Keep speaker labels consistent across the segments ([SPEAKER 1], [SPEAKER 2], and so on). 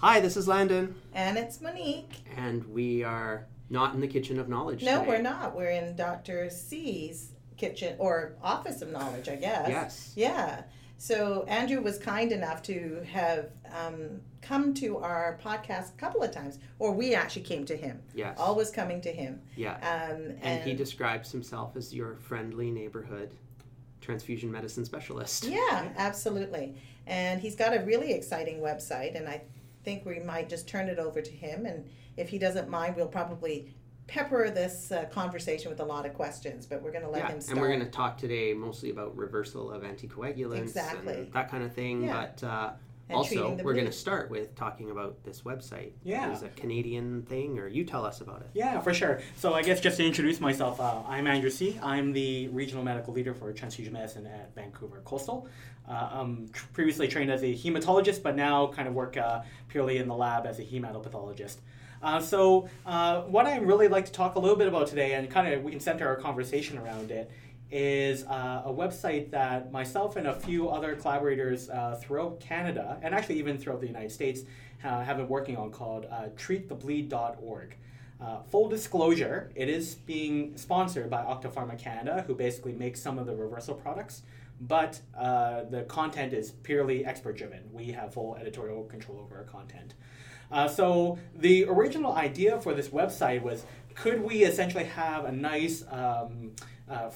[SPEAKER 1] Hi, this is Landon,
[SPEAKER 2] And it's Monique.
[SPEAKER 1] and we are not in the kitchen of knowledge.
[SPEAKER 2] No,
[SPEAKER 1] today.
[SPEAKER 2] we're not. We're in Dr. C's kitchen or office of knowledge, I guess.
[SPEAKER 1] Yes.
[SPEAKER 2] Yeah. So Andrew was kind enough to have um, come to our podcast a couple of times, or we actually came to him.
[SPEAKER 1] Yes.
[SPEAKER 2] Always coming to him.
[SPEAKER 1] Yeah.
[SPEAKER 2] Um, and,
[SPEAKER 1] and he describes himself as your friendly neighborhood transfusion medicine specialist.
[SPEAKER 2] Yeah, absolutely. And he's got a really exciting website, and I think we might just turn it over to him. And if he doesn't mind, we'll probably pepper this uh, conversation with a lot of questions, but we're going to let
[SPEAKER 1] yeah,
[SPEAKER 2] him start.
[SPEAKER 1] and we're going to talk today mostly about reversal of anticoagulants
[SPEAKER 2] Exactly.
[SPEAKER 1] and that kind of thing.
[SPEAKER 2] Yeah.
[SPEAKER 1] But uh,
[SPEAKER 2] And
[SPEAKER 1] also,
[SPEAKER 2] the
[SPEAKER 1] we're going to start with talking about this website.
[SPEAKER 3] Yeah.
[SPEAKER 1] It's a Canadian thing, or you tell us about it.
[SPEAKER 3] Yeah, for sure. So I guess just to introduce myself, uh, I'm Andrew C. I'm the regional medical leader for transfusion medicine at Vancouver Coastal. Uh, I'm tr- previously trained as a hematologist, but now kind of work uh, purely in the lab as a hematopathologist. Uh, so uh, what I really like to talk a little bit about today, and kind of we can center our conversation around it, is uh, a website that myself and a few other collaborators uh, throughout Canada, and actually even throughout the United States, uh, have been working on called uh, treatthebleed.org. Uh, full disclosure, it is being sponsored by Octapharma Canada, who basically makes some of the reversal products, but uh, the content is purely expert driven. We have full editorial control over our content. So the original idea for this website was could we essentially have a nice um, uh,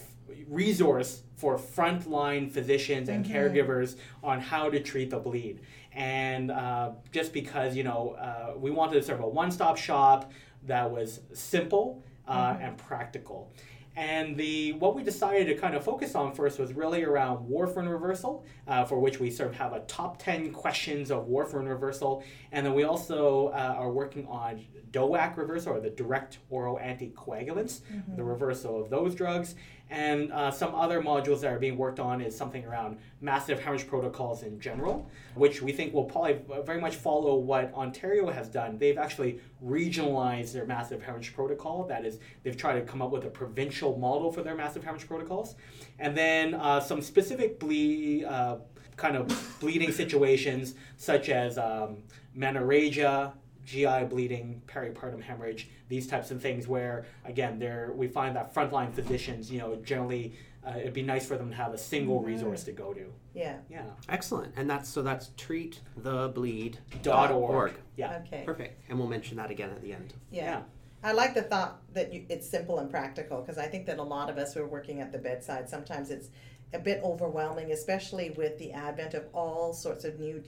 [SPEAKER 3] resource for frontline physicians and caregivers on how to treat the bleed? And uh, just because, you know, uh, we wanted to serve a one stop shop that was simple uh, and practical. And the what we decided to kind of focus on first was really around warfarin reversal, uh, for which we sort of have a top 10 questions of warfarin reversal. And then we also uh, are working on DOAC reversal, or the direct oral anticoagulants, the reversal of those drugs. And uh, some other modules that are being worked on is something around massive hemorrhage protocols in general, which we think will probably very much follow what Ontario has done. They've actually regionalized their massive hemorrhage protocol. That is, they've tried to come up with a provincial model for their massive hemorrhage protocols. And then uh, some specific ble- uh, kind of bleeding situations, such as um, menorrhagia, GI bleeding, peripartum hemorrhage, these types of things where, again, there we find that frontline physicians, you know, generally uh, it'd be nice for them to have a single resource to go to.
[SPEAKER 2] yeah.
[SPEAKER 3] Yeah.
[SPEAKER 1] Excellent. And that's so that's treatthebleed.org.
[SPEAKER 3] Dot org. Yeah.
[SPEAKER 2] Okay.
[SPEAKER 1] Perfect. And we'll mention that again at the end.
[SPEAKER 2] Yeah.
[SPEAKER 3] Yeah.
[SPEAKER 2] I like the thought that you, it's simple and practical because I think that a lot of us who are working at the bedside sometimes it's a bit overwhelming, especially with the advent of all sorts of new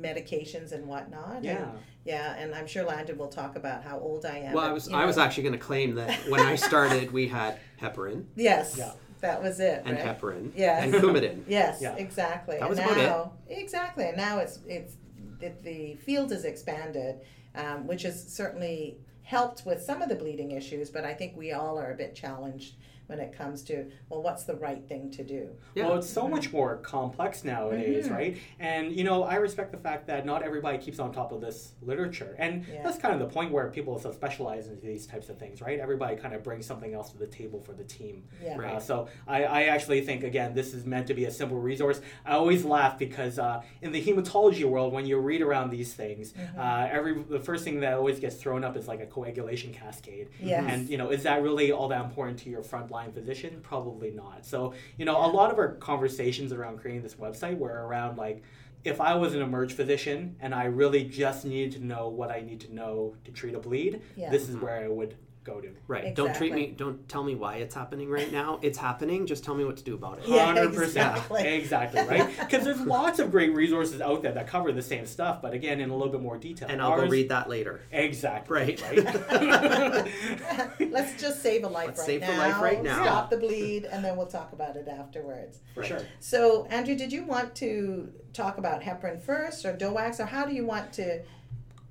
[SPEAKER 2] medications and whatnot.
[SPEAKER 3] Yeah.
[SPEAKER 2] And, yeah, and I'm sure Landon will talk about how old I am.
[SPEAKER 1] Well, I was
[SPEAKER 2] you
[SPEAKER 1] I was actually going to claim that when I started, we had heparin
[SPEAKER 2] yes,
[SPEAKER 3] Yeah.
[SPEAKER 2] that was it.
[SPEAKER 1] and
[SPEAKER 2] right?
[SPEAKER 1] heparin
[SPEAKER 2] Yes.
[SPEAKER 1] and Coumadin.
[SPEAKER 2] Yes,
[SPEAKER 3] Yeah.
[SPEAKER 2] exactly.
[SPEAKER 1] That was
[SPEAKER 2] and
[SPEAKER 1] about it.
[SPEAKER 2] now, Exactly, and now it's it's the, the field has expanded, um, which has certainly helped with some of the bleeding issues. But I think we all are a bit challenged when it comes to well, what's the right thing to do?
[SPEAKER 1] Yeah.
[SPEAKER 3] Well, it's so much more complex nowadays,
[SPEAKER 2] Mhm.
[SPEAKER 3] right? And you know, I respect the fact that not everybody keeps on top of this literature, and
[SPEAKER 2] Yeah.
[SPEAKER 3] that's kind of the point where people so specialize in these types of things, right? Everybody kind of brings something else to the table for the team.
[SPEAKER 2] Yeah.
[SPEAKER 1] Right.
[SPEAKER 3] Uh, so I, I actually think again this is meant to be a simple resource. I always laugh because uh, in the hematology world, when you read around these things,
[SPEAKER 2] Mm-hmm.
[SPEAKER 3] uh, every the first thing that always gets thrown up is like a coagulation cascade.
[SPEAKER 2] Yes.
[SPEAKER 3] And you know, is that really all that important to your frontline physician? Probably not. So you know, a lot of our conversations around creating this website were around like. If I was an emerge physician and I really just needed to know what I need to know to treat a bleed,
[SPEAKER 2] Yeah.
[SPEAKER 3] this is mm-hmm. where I would go to.
[SPEAKER 1] Right. Don't treat me. Don't tell me why it's happening right now. It's happening. Just tell me what to do about it.
[SPEAKER 2] Yeah,
[SPEAKER 3] Hundred percent,
[SPEAKER 2] exactly.
[SPEAKER 3] exactly, right? Because there's lots of great resources out there that cover the same stuff, but again, in a little bit more detail.
[SPEAKER 1] And I'll go read that later.
[SPEAKER 3] Exactly.
[SPEAKER 1] Right.
[SPEAKER 3] Right.
[SPEAKER 2] Let's just save a life
[SPEAKER 1] Let's
[SPEAKER 2] right
[SPEAKER 1] save the
[SPEAKER 2] now.
[SPEAKER 1] life right now.
[SPEAKER 2] Stop the bleed, and then we'll talk about it afterwards.
[SPEAKER 3] For sure.
[SPEAKER 2] So, Andrew, did you want to talk about heparin first, or DOACs, or how do you want to?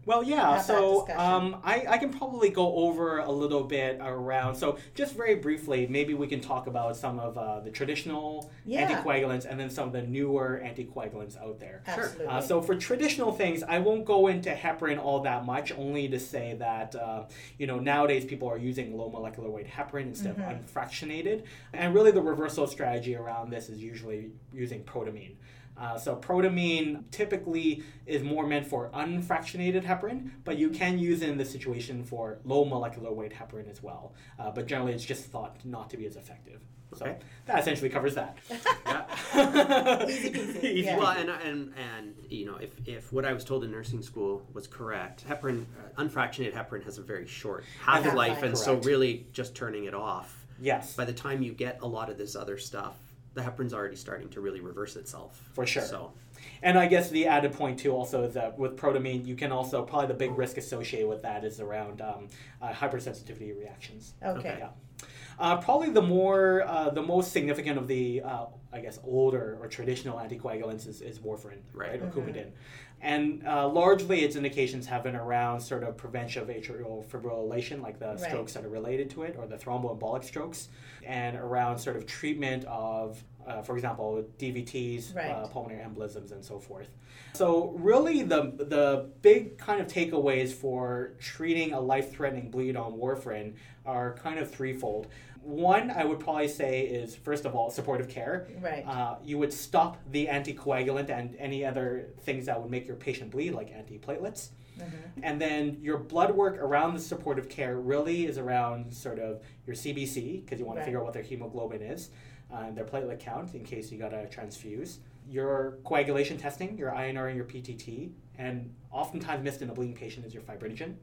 [SPEAKER 3] Well, yeah. So um, I, I can probably go over a little bit around. So just very briefly, maybe we can talk about some of uh, the traditional
[SPEAKER 2] Yeah.
[SPEAKER 3] anticoagulants and then some of the newer anticoagulants out there.
[SPEAKER 2] Absolutely.
[SPEAKER 3] Uh, so for traditional things, I won't go into heparin all that much, only to say that uh, you know nowadays people are using low molecular weight heparin instead
[SPEAKER 2] Mm-hmm.
[SPEAKER 3] of unfractionated, and really the reversal strategy around this is usually using protamine. Uh, so protamine typically is more meant for unfractionated heparin, but you can use it in this situation for low molecular weight heparin as well. Uh, but generally, it's just thought not to be as effective. So
[SPEAKER 1] Okay.
[SPEAKER 3] that essentially covers that.
[SPEAKER 2] Easy peasy,
[SPEAKER 3] Easy
[SPEAKER 2] yeah.
[SPEAKER 1] Well, and, and and you know, if, if what I was told in nursing school was correct, heparin, uh, unfractionated heparin has a very short half life,
[SPEAKER 2] Half-life.
[SPEAKER 1] and so really just turning it off.
[SPEAKER 3] yes.
[SPEAKER 1] By the time you get a lot of this other stuff, the heparin's already starting to really reverse itself.
[SPEAKER 3] For sure.
[SPEAKER 1] So
[SPEAKER 3] And I guess the added point too also is that with protamine, you can also probably the big risk associated with that is around um, uh, hypersensitivity reactions.
[SPEAKER 2] Okay.
[SPEAKER 3] Yeah. Uh, probably the more uh, the most significant of the uh, I guess older or traditional anticoagulants is, is warfarin,
[SPEAKER 1] Right.
[SPEAKER 3] right, or
[SPEAKER 2] Mhm.
[SPEAKER 3] Coumadin, and uh, largely its indications have been around sort of prevention of atrial fibrillation, like the
[SPEAKER 2] Right.
[SPEAKER 3] strokes that are related to it, or the thromboembolic strokes, and around sort of treatment of, uh, for example, DVTs,
[SPEAKER 2] Right.
[SPEAKER 3] uh, pulmonary embolisms, and so forth. So really, the the big kind of takeaways for treating a life-threatening bleed on warfarin are kind of threefold. One, I would probably say is first of all supportive care.
[SPEAKER 2] Right.
[SPEAKER 3] Uh, you would stop the anticoagulant and any other things that would make your patient bleed, like antiplatelets.
[SPEAKER 2] Mhm.
[SPEAKER 3] And then your blood work around the supportive care really is around sort of your CBC, because you want
[SPEAKER 2] Right.
[SPEAKER 3] to figure out what their hemoglobin is, uh, and their platelet count in case you got to transfuse. Your coagulation testing, your INR and your PTT, and oftentimes missed in a bleeding patient is your fibrinogen.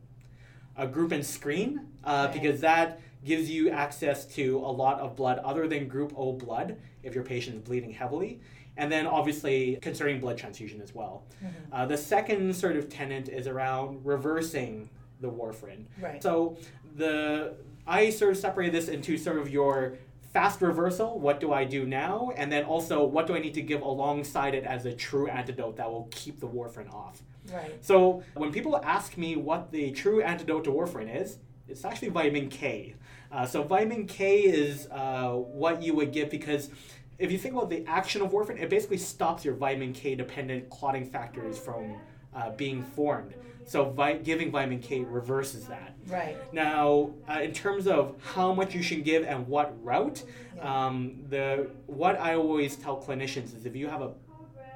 [SPEAKER 3] A group and screen, uh,
[SPEAKER 2] Right.
[SPEAKER 3] because that gives you access to a lot of blood other than group O blood if your patient is bleeding heavily. And then obviously concerning blood transfusion as well.
[SPEAKER 2] Mhm.
[SPEAKER 3] Uh, the second sort of tenant is around reversing the warfarin.
[SPEAKER 2] Right.
[SPEAKER 3] So the I sort of separate this into sort of your fast reversal, what do I do now, and then also what do I need to give alongside it as a true antidote that will keep the warfarin off.
[SPEAKER 2] Right.
[SPEAKER 3] So when people ask me what the true antidote to warfarin is, it's actually vitamin K. Uh, so vitamin K is uh, what you would give because if you think about the action of warfarin, it basically stops your vitamin K dependent clotting factors from uh, being formed. So vi- giving vitamin K reverses that.
[SPEAKER 2] Right.
[SPEAKER 3] Now, uh, in terms of how much you should give and what route,
[SPEAKER 2] Yeah.
[SPEAKER 3] um, the what I always tell clinicians is if you have a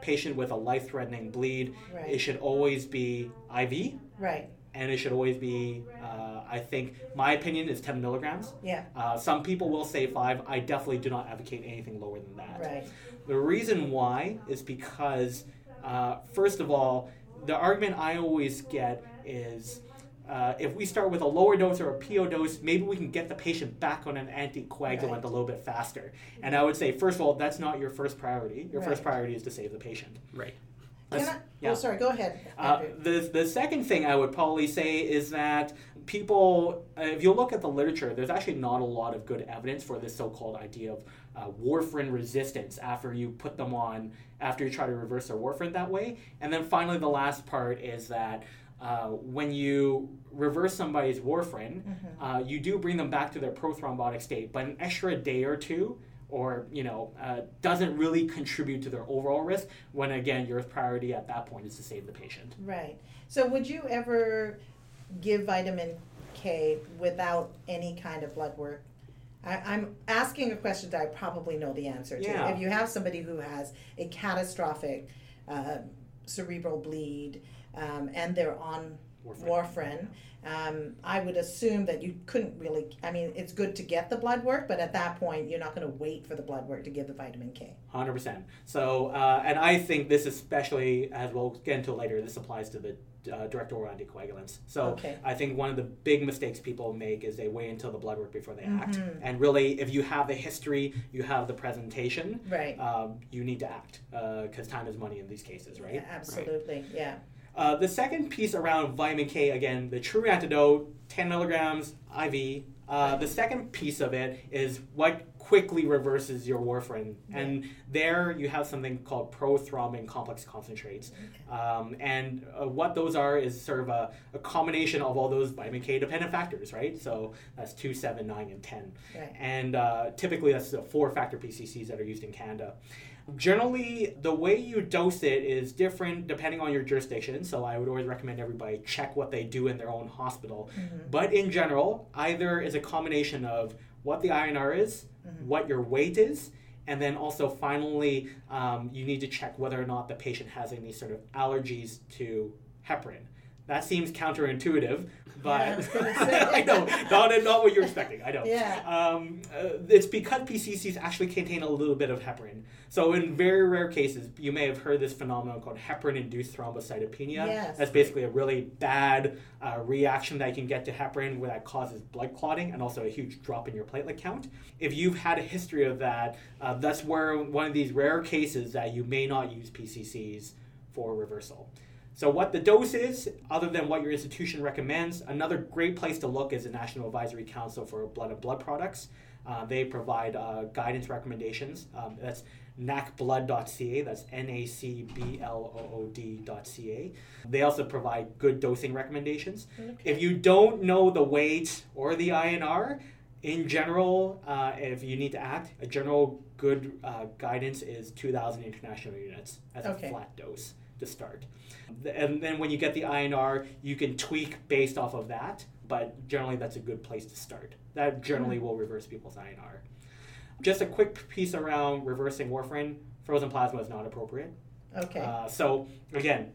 [SPEAKER 3] patient with a life-threatening bleed,
[SPEAKER 2] Right.
[SPEAKER 3] it should always be IV,
[SPEAKER 2] Right.
[SPEAKER 3] and it should always be. Uh, I think my opinion is 10 milligrams.
[SPEAKER 2] Yeah.
[SPEAKER 3] Uh, some people will say five. I definitely do not advocate anything lower than that.
[SPEAKER 2] Right.
[SPEAKER 3] The reason why is because, uh, first of all, the argument I always get is uh, if we start with a lower dose or a PO dose, maybe we can get the patient back on an anticoagulant
[SPEAKER 2] Right.
[SPEAKER 3] a little bit faster. And I would say, first of all, that's not your first priority. Your first priority is to save the patient.
[SPEAKER 1] right.
[SPEAKER 2] Can I,
[SPEAKER 3] yeah.
[SPEAKER 2] Oh, sorry. Go ahead.
[SPEAKER 3] Uh, the, the second thing I would probably say is that people, uh, if you look at the literature, there's actually not a lot of good evidence for this so called idea of uh, warfarin resistance after you put them on, after you try to reverse their warfarin that way. And then finally, the last part is that. Uh, when you reverse somebody's warfarin,
[SPEAKER 2] Mm-hmm.
[SPEAKER 3] uh, you do bring them back to their prothrombotic state, but an extra day or two or you know uh, doesn't really contribute to their overall risk when again your priority at that point is to save the patient
[SPEAKER 2] Right. So would you ever give vitamin K without any kind of blood work? I, I'm asking a question that I probably know the answer to.
[SPEAKER 3] Yeah.
[SPEAKER 2] If you have somebody who has a catastrophic uh, cerebral bleed um, and they're on
[SPEAKER 3] Warfarin.
[SPEAKER 2] warfarin, um, I would assume that you couldn't really. I mean, it's good to get the blood work, but at that point, you're not going to wait for the blood work to give the vitamin K.
[SPEAKER 3] 100% so uh, and i think this especially as we'll get into later this applies to the uh, direct oral anticoagulants so
[SPEAKER 2] Okay.
[SPEAKER 3] i think one of the big mistakes people make is they wait until the blood work before they act
[SPEAKER 2] Mhm.
[SPEAKER 3] and really if you have the history you have the presentation
[SPEAKER 2] Right.
[SPEAKER 3] um, you need to act because time is money in these cases right
[SPEAKER 2] Yeah, absolutely. Yeah.
[SPEAKER 3] Uh, the second piece around vitamin K, again, the true antidote, 10 milligrams IV. Uh, the second piece of it is what quickly reverses your warfarin. And there you have something called prothrombin complex concentrates. Um, and uh, what those are is sort of a, a combination of all those vitamin K dependent factors, right? So that's 2, 7, 9, and 10.
[SPEAKER 2] Right.
[SPEAKER 3] And uh, typically that's the four factor PCCs that are used in Canada. Generally, the way you dose it is different depending on your jurisdiction. So I would always recommend everybody check what they do in their own hospital.
[SPEAKER 2] Mhm.
[SPEAKER 3] But in general, either is a combination of what the INR is,
[SPEAKER 2] Mhm.
[SPEAKER 3] what your weight is, And then also, finally, um, you need to check whether or not the patient has any sort of allergies to heparin. That seems counterintuitive, but
[SPEAKER 2] Yeah, I was gonna say.
[SPEAKER 3] I know not not what you're expecting. I know.
[SPEAKER 2] Yeah.
[SPEAKER 3] Um, uh, it's because PCCs actually contain a little bit of heparin. So in very rare cases, you may have heard this phenomenon called heparin-induced thrombocytopenia.
[SPEAKER 2] Yes.
[SPEAKER 3] That's basically a really bad uh, reaction that you can get to heparin where that causes blood clotting and also a huge drop in your platelet count. If you've had a history of that, uh, that's where one of these rare cases that you may not use PCCs for reversal. So, what the dose is, other than what your institution recommends, another great place to look is the National Advisory Council for Blood and Blood Products. Uh, they provide uh, guidance recommendations. Um, that's nacblood.ca. That's N A C B L O O D.ca. They also provide good dosing recommendations. If you don't know the weight or the INR, in general, uh, if you need to act, a general good uh, guidance is 2,000 international units as
[SPEAKER 2] Okay.
[SPEAKER 3] a flat dose to start. And then when you get the INR, you can tweak based off of that, but generally that's a good place to start. That generally will reverse people's INR. Just a quick piece around reversing warfarin. Frozen plasma is not appropriate.
[SPEAKER 2] Okay.
[SPEAKER 3] Uh, so again,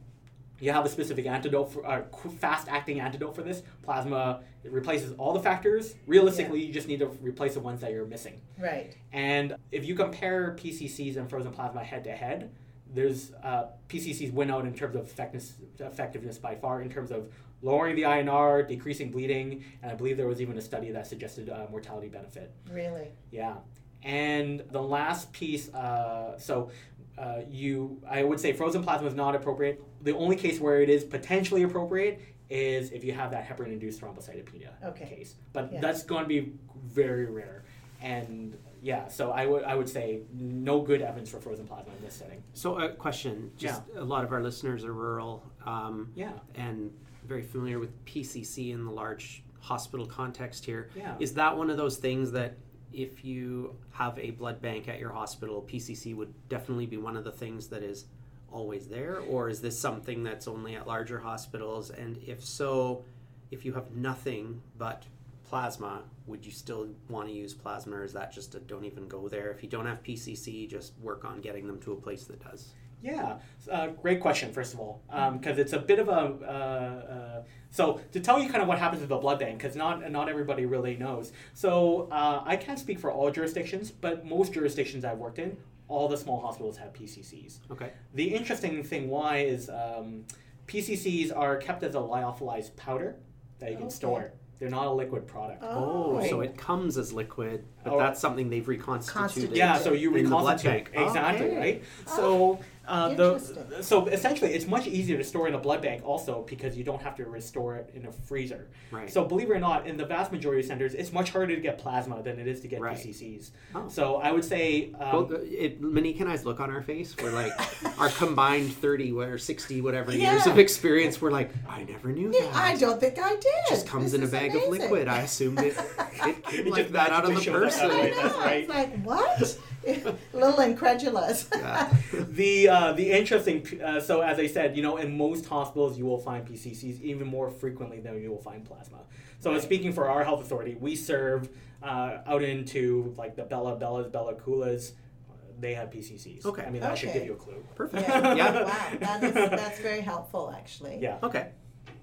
[SPEAKER 3] you have a specific antidote for uh, fast acting antidote for this. Plasma it replaces all the factors. Realistically, you just need to replace the ones that you're missing.
[SPEAKER 2] right.
[SPEAKER 3] And if you compare PCCs and frozen plasma head to head, there's uh, PCCs win out in terms of effectiveness, effectiveness by far in terms of lowering the INR, decreasing bleeding, and I believe there was even a study that suggested uh, mortality benefit.
[SPEAKER 2] Really.
[SPEAKER 3] Yeah. And the last piece, uh, so uh, you, I would say frozen plasma is not appropriate. The only case where it is potentially appropriate is if you have that heparin-induced thrombocytopenia
[SPEAKER 2] Okay.
[SPEAKER 3] case. But
[SPEAKER 2] Yeah.
[SPEAKER 3] that's going to be very rare. And yeah, so I would I would say no good evidence for frozen plasma in this setting.
[SPEAKER 1] So, a question: Just a lot of our listeners are rural um,
[SPEAKER 3] Yeah.
[SPEAKER 1] and very familiar with PCC in the large hospital context here.
[SPEAKER 3] Yeah.
[SPEAKER 1] Is that one of those things that if you have a blood bank at your hospital, PCC would definitely be one of the things that is always there, or is this something that's only at larger hospitals? And if so, if you have nothing but plasma, would you still want to use plasma, or is that just a don't even go there? If you don't have PCC, just work on getting them to a place that does.
[SPEAKER 3] Yeah, uh, great question. First of all, because it's a bit of a uh, uh, so to tell you kind of what happens with the blood bank, because not not everybody really knows. So uh, I can't speak for all jurisdictions, but most jurisdictions I've worked in, all the small hospitals have PCCs.
[SPEAKER 1] Okay.
[SPEAKER 3] The interesting thing why is um, PCCs are kept as a lyophilized powder that you can
[SPEAKER 2] Okay.
[SPEAKER 3] store. They're not a liquid product.
[SPEAKER 1] Oh, oh
[SPEAKER 2] so
[SPEAKER 1] it comes as liquid, but
[SPEAKER 3] Oh.
[SPEAKER 1] that's something they've reconstituted.
[SPEAKER 2] Constituted.
[SPEAKER 3] Yeah, so you
[SPEAKER 1] In the blood
[SPEAKER 3] reconstitute
[SPEAKER 1] bank.
[SPEAKER 3] exactly
[SPEAKER 1] Okay.
[SPEAKER 3] right. Oh. So uh, the so essentially it's much easier to store in a blood bank also because you don't have to restore it in a freezer.
[SPEAKER 1] Right.
[SPEAKER 3] So believe it or not, in the vast majority of centers, it's much harder to get plasma than it is to get
[SPEAKER 1] Right.
[SPEAKER 3] PCCs.
[SPEAKER 1] Oh.
[SPEAKER 3] So I would say um,
[SPEAKER 1] Well, the- it, Monique and I's look on our face, we're like, our combined 30 or 60 whatever years of experience, we're like, I never knew
[SPEAKER 2] Yeah,
[SPEAKER 1] that.
[SPEAKER 2] I don't think I did.
[SPEAKER 1] It just comes
[SPEAKER 2] This
[SPEAKER 1] in a bag
[SPEAKER 2] amazing.
[SPEAKER 1] of liquid. I assumed it, it came
[SPEAKER 3] It
[SPEAKER 1] like that out of the
[SPEAKER 3] magically shows
[SPEAKER 1] person.
[SPEAKER 3] up that
[SPEAKER 2] I
[SPEAKER 3] way.
[SPEAKER 2] know.
[SPEAKER 3] That's right.
[SPEAKER 2] It's like what? A little incredulous.
[SPEAKER 1] Yeah.
[SPEAKER 3] the uh, the interesting uh, so as I said, you know, in most hospitals you will find PCCs even more frequently than you will find plasma. So
[SPEAKER 2] Right.
[SPEAKER 3] speaking for our health authority, we serve uh, out into like the Bella Bellas, Bella Coolas. uh, They have PCCs.
[SPEAKER 1] Okay.
[SPEAKER 3] I mean that should give you a clue.
[SPEAKER 1] Perfect.
[SPEAKER 2] Yeah.
[SPEAKER 1] Yeah.
[SPEAKER 2] Wow, that is, that's very helpful, actually.
[SPEAKER 3] Yeah.
[SPEAKER 1] Okay.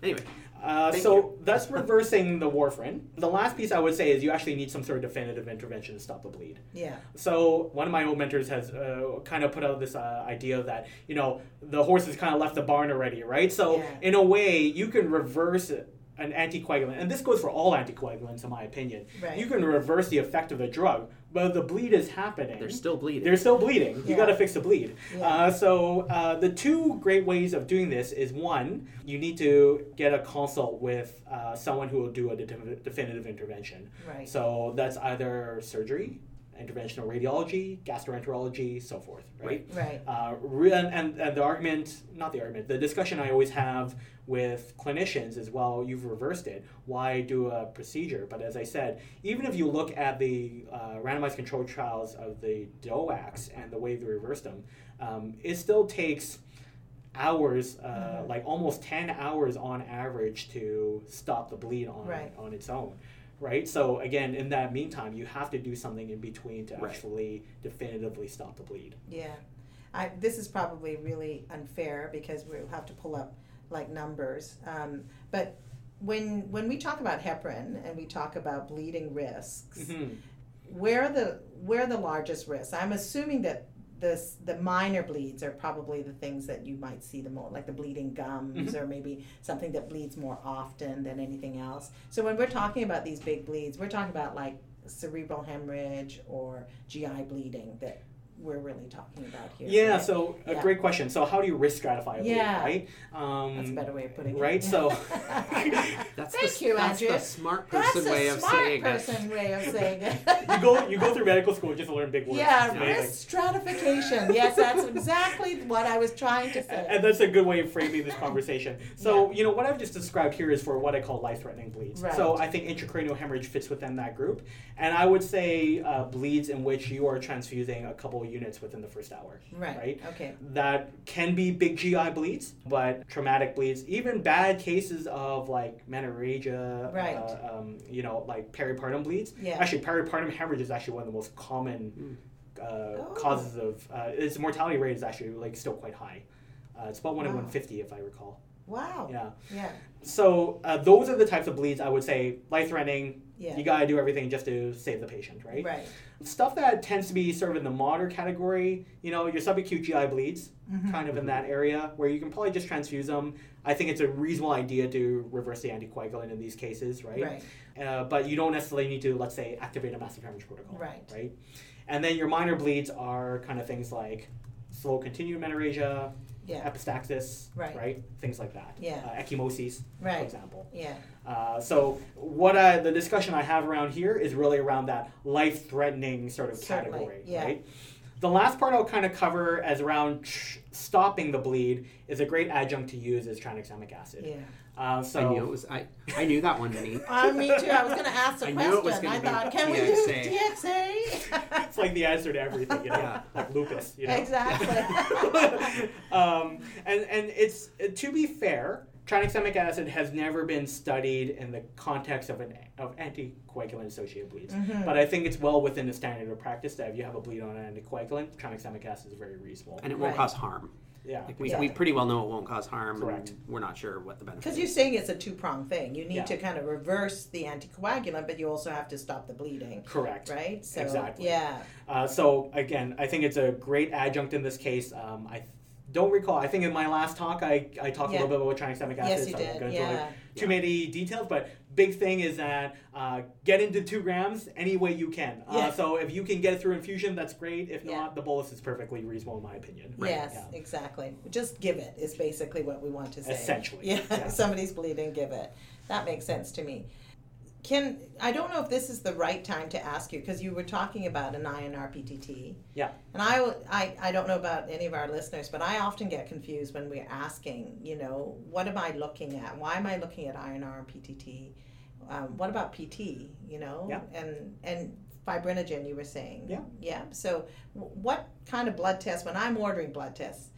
[SPEAKER 1] Anyway,
[SPEAKER 3] Uh, so that's reversing the warfarin. The last piece I would say is you actually need some sort of definitive intervention to stop the bleed.
[SPEAKER 2] Yeah.
[SPEAKER 3] So one of my old mentors has uh, kind of put out this uh, idea that you know the horse has kind of left the barn already, right? So
[SPEAKER 2] Yeah.
[SPEAKER 3] in a way, you can reverse an anticoagulant, and this goes for all anticoagulants, in my opinion.
[SPEAKER 2] Right.
[SPEAKER 3] You can reverse the effect of the drug, but the bleed is happening.
[SPEAKER 1] they're still bleeding.
[SPEAKER 3] They're still bleeding. You got to fix the bleed.
[SPEAKER 2] Yeah.
[SPEAKER 3] Uh, so uh, the two great ways of doing this is one, you need to get a consult with uh, someone who will do a de- definitive intervention.
[SPEAKER 2] Right.
[SPEAKER 3] So that's either surgery, interventional radiology, gastroenterology, so forth. Right.
[SPEAKER 2] Right.
[SPEAKER 3] Uh, re- and, and, and the argument, not the argument, the discussion I always have with clinicians is well, you've reversed it. Why do a procedure? But as I said, even if you look at the uh, randomized controlled trials of the DOACs and the way they reversed them, um, it still takes hours, uh,
[SPEAKER 2] Mhm.
[SPEAKER 3] like almost 10 hours on average to stop the bleed on,
[SPEAKER 2] Right.
[SPEAKER 3] on its own. right? So again, in that meantime, you have to do something in between to
[SPEAKER 1] Right.
[SPEAKER 3] actually definitively stop the bleed.
[SPEAKER 2] Yeah, I, this is probably really unfair because we'll have to pull up like numbers. Um, but when when we talk about heparin and we talk about bleeding risks,
[SPEAKER 3] Mhm.
[SPEAKER 2] where are the where are the largest risks? I'm assuming that this the minor bleeds are probably the things that you might see the most, like the bleeding gums or maybe something that bleeds more often than anything else. So when we're talking about these big bleeds, we're talking about like cerebral hemorrhage or GI bleeding that we're really talking about here.
[SPEAKER 3] Yeah,
[SPEAKER 2] right?
[SPEAKER 3] so a
[SPEAKER 2] Yeah.
[SPEAKER 3] great question. So how do you risk stratify a bleed,
[SPEAKER 2] Yeah.
[SPEAKER 3] right? Um,
[SPEAKER 2] that's a better way of putting it.
[SPEAKER 3] right, so-
[SPEAKER 1] That's
[SPEAKER 2] Thank
[SPEAKER 1] the,
[SPEAKER 2] you,
[SPEAKER 1] that's
[SPEAKER 2] Andrew.
[SPEAKER 1] the smart
[SPEAKER 2] That's
[SPEAKER 1] person
[SPEAKER 2] a
[SPEAKER 1] way of
[SPEAKER 2] smart
[SPEAKER 1] saying it.
[SPEAKER 2] person way of saying it.
[SPEAKER 3] you go you go through medical school just to learn big words.
[SPEAKER 2] Yeah,
[SPEAKER 3] It's amazing.
[SPEAKER 2] risk stratification. Yes, that's exactly what I was trying to say.
[SPEAKER 3] And that's a good way of framing this conversation. So, you know, what I've just described here is for what I call life-threatening bleeds.
[SPEAKER 2] Right.
[SPEAKER 3] So I think intracranial hemorrhage fits within that group. And I would say uh, bleeds in which you are transfusing a couple units within the first hour.
[SPEAKER 2] Right.
[SPEAKER 3] Right.
[SPEAKER 2] Okay.
[SPEAKER 3] That can be big GI bleeds, but traumatic bleeds, even bad cases of like menorrhagia,
[SPEAKER 2] Right.
[SPEAKER 3] uh, um, you know, like peripartum bleeds.
[SPEAKER 2] Yeah.
[SPEAKER 3] Actually, peripartum hemorrhage is actually one of the most common uh,
[SPEAKER 2] Oh.
[SPEAKER 3] causes of uh, its mortality rate is actually like still quite high. Uh, it's about one in 150 if I recall.
[SPEAKER 2] Wow.
[SPEAKER 3] Yeah.
[SPEAKER 2] Yeah.
[SPEAKER 3] So uh, those are the types of bleeds I would say life threatening.
[SPEAKER 2] Yeah.
[SPEAKER 3] You gotta do everything just to save the patient, right?
[SPEAKER 2] Right.
[SPEAKER 3] Stuff that tends to be sort of in the moderate category, you know, your subacute GI bleeds,
[SPEAKER 2] Mhm.
[SPEAKER 3] kind of in that area where you can probably just transfuse them. I think it's a reasonable idea to reverse the anticoagulant in these cases, right?
[SPEAKER 2] Right.
[SPEAKER 3] Uh, but you don't necessarily need to, let's say, activate a massive hemorrhage protocol.
[SPEAKER 2] Right.
[SPEAKER 3] Right. And then your minor bleeds are kind of things like slow continued menorrhagia,
[SPEAKER 2] Yeah.
[SPEAKER 3] epistaxis,
[SPEAKER 2] Right. right.
[SPEAKER 3] Things like that.
[SPEAKER 2] Yeah.
[SPEAKER 3] Uh, ecchymoses, for example.
[SPEAKER 2] Yeah.
[SPEAKER 3] Uh, so what I, the discussion I have around here is really around that life-threatening sort of
[SPEAKER 2] Certainly,
[SPEAKER 3] category,
[SPEAKER 2] yeah.
[SPEAKER 3] right? The last part I'll kind of cover as around tr- stopping the bleed is a great adjunct to use is tranexamic acid.
[SPEAKER 2] Yeah.
[SPEAKER 3] Uh, so
[SPEAKER 1] I knew it was. I I knew that one, Denise.
[SPEAKER 2] Uh, me too. I was going to ask the
[SPEAKER 1] I
[SPEAKER 2] question.
[SPEAKER 1] knew it was gonna
[SPEAKER 2] I
[SPEAKER 1] be
[SPEAKER 2] thought, can we use
[SPEAKER 1] TXA.
[SPEAKER 2] TXA?
[SPEAKER 3] it's like the answer to everything, you know,
[SPEAKER 1] Yeah.
[SPEAKER 3] like lupus, you know.
[SPEAKER 2] Exactly.
[SPEAKER 3] um, and and it's to be fair, tranexamic acid has never been studied in the context of an of anticoagulant associated bleeds.
[SPEAKER 2] Mhm.
[SPEAKER 3] But I think it's well within the standard of practice that if you have a bleed on an anticoagulant, tranexamic acid is very reasonable.
[SPEAKER 1] And it won't
[SPEAKER 2] Right.
[SPEAKER 1] cause harm.
[SPEAKER 3] Yeah,
[SPEAKER 1] Like we,
[SPEAKER 2] Yeah.
[SPEAKER 1] we pretty well know it won't cause harm.
[SPEAKER 3] Correct.
[SPEAKER 1] And we're not sure what the benefit.
[SPEAKER 2] Because you're saying it's a two pronged thing. You need
[SPEAKER 3] Yeah.
[SPEAKER 2] to kind of reverse the anticoagulant, but you also have to stop the bleeding,
[SPEAKER 3] correct.
[SPEAKER 2] right? So,
[SPEAKER 3] Exactly.
[SPEAKER 2] Yeah.
[SPEAKER 3] Uh, so again, I think it's a great adjunct in this case. Um, I th- don't recall. I think in my last talk, I, I talked
[SPEAKER 2] Yeah.
[SPEAKER 3] a little bit about tranexamic acid.
[SPEAKER 2] Yes, you
[SPEAKER 3] so I won't
[SPEAKER 2] did.
[SPEAKER 3] go into,
[SPEAKER 2] Yeah.
[SPEAKER 3] too many details, but big thing is that uh, get into two grams any way you can.
[SPEAKER 2] Yeah.
[SPEAKER 3] Uh, so if you can get it through infusion, that's great. If
[SPEAKER 2] Yeah.
[SPEAKER 3] not, the bolus is perfectly reasonable in my opinion.
[SPEAKER 2] Yes,
[SPEAKER 3] Yeah.
[SPEAKER 2] exactly. Just give it is basically what we want to say.
[SPEAKER 3] Essentially,
[SPEAKER 2] Yeah.
[SPEAKER 3] yeah.
[SPEAKER 2] if somebody's bleeding, give it. That makes sense to me. Can I don't know if this is the right time to ask you because you were talking about an INR PTT.
[SPEAKER 3] Yeah.
[SPEAKER 2] And I, I, I don't know about any of our listeners, but I often get confused when we're asking, you know, what am I looking at? Why am I looking at INR and PTT? Um, what about PT? You know,
[SPEAKER 3] Yeah.
[SPEAKER 2] and and fibrinogen. You were saying,
[SPEAKER 3] Yeah.
[SPEAKER 2] yeah. So, w- what kind of blood test when I'm ordering blood tests,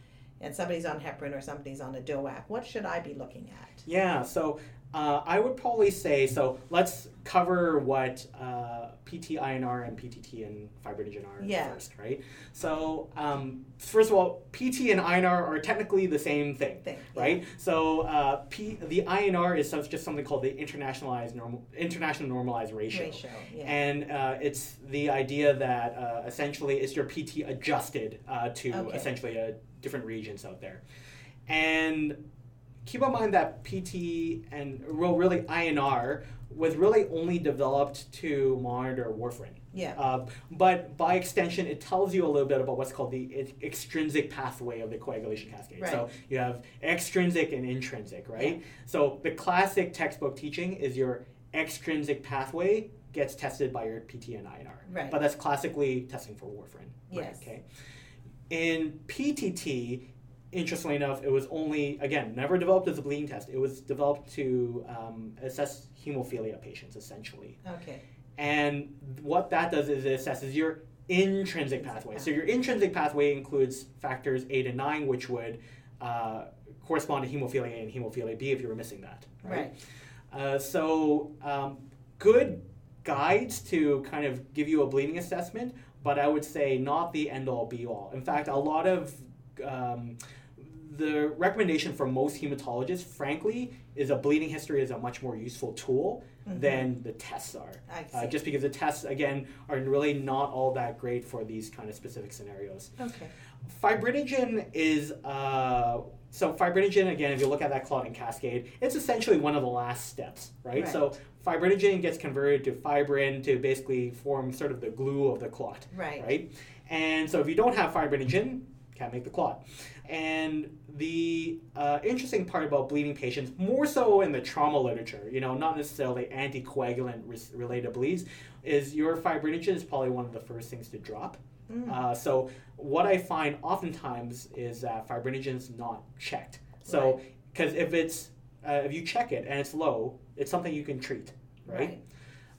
[SPEAKER 2] and somebody's on heparin or somebody's on a DOAC, what should I be looking at?
[SPEAKER 3] Yeah, so uh, I would probably say so. Let's cover what uh, PT, INR, and PTT and fibrinogen are
[SPEAKER 2] Yeah.
[SPEAKER 3] first, right? So um, first of all, PT and INR are technically the same thing,
[SPEAKER 2] Thing, yeah.
[SPEAKER 3] right? So uh, P, the INR is just something called the internationalized normal, international normalized ratio.
[SPEAKER 2] Ratio, yeah.
[SPEAKER 3] And uh, it's the idea that uh, essentially it's your PT adjusted uh, to
[SPEAKER 2] Okay.
[SPEAKER 3] essentially a different regions out there. And keep in mind that PT and well, really INR was really only developed to monitor warfarin.
[SPEAKER 2] yeah.
[SPEAKER 3] Uh, but by extension, it tells you a little bit about what's called the ex- extrinsic pathway of the coagulation cascade.
[SPEAKER 2] Right.
[SPEAKER 3] So you have extrinsic and intrinsic, right? Yeah. So the classic textbook teaching is your extrinsic pathway gets tested by your PT and INR.
[SPEAKER 2] Right.
[SPEAKER 3] But that's classically testing for warfarin. Right,
[SPEAKER 2] Yes.
[SPEAKER 3] Okay. In PTT, interestingly enough, it was only again never developed as a bleeding test. It was developed to um, assess hemophilia patients essentially.
[SPEAKER 2] okay.
[SPEAKER 3] And what that does is it assesses your intrinsic pathway. So your intrinsic pathway includes factors eight and nine, which would uh, correspond to hemophilia A and hemophilia B if you were missing that.
[SPEAKER 2] Right.
[SPEAKER 3] Uh, so um, good guides to kind of give you a bleeding assessment, but I would say not the end all be all. In fact, a lot of um, the recommendation for most hematologists, frankly, is a bleeding history is a much more useful tool
[SPEAKER 2] Mhm.
[SPEAKER 3] than the tests are.
[SPEAKER 2] I
[SPEAKER 3] Uh, just because the tests, again, are really not all that great for these kind of specific scenarios.
[SPEAKER 2] okay.
[SPEAKER 3] Fibrinogen is uh, so fibrinogen again. If you look at that clotting cascade, it's essentially one of the last steps, right?
[SPEAKER 2] Right.
[SPEAKER 3] So fibrinogen gets converted to fibrin to basically form sort of the glue of the clot,
[SPEAKER 2] Right.
[SPEAKER 3] right? And so if you don't have fibrinogen, can't make the clot. And the uh, interesting part about bleeding patients, more so in the trauma literature, you know, not necessarily anticoagulant res- related bleeds, is your fibrinogen is probably one of the first things to drop.
[SPEAKER 2] Mm.
[SPEAKER 3] Uh, so what I find oftentimes is that fibrinogen is not checked. So because if it's uh, if you check it and it's low, it's something you can treat, right?
[SPEAKER 2] Right.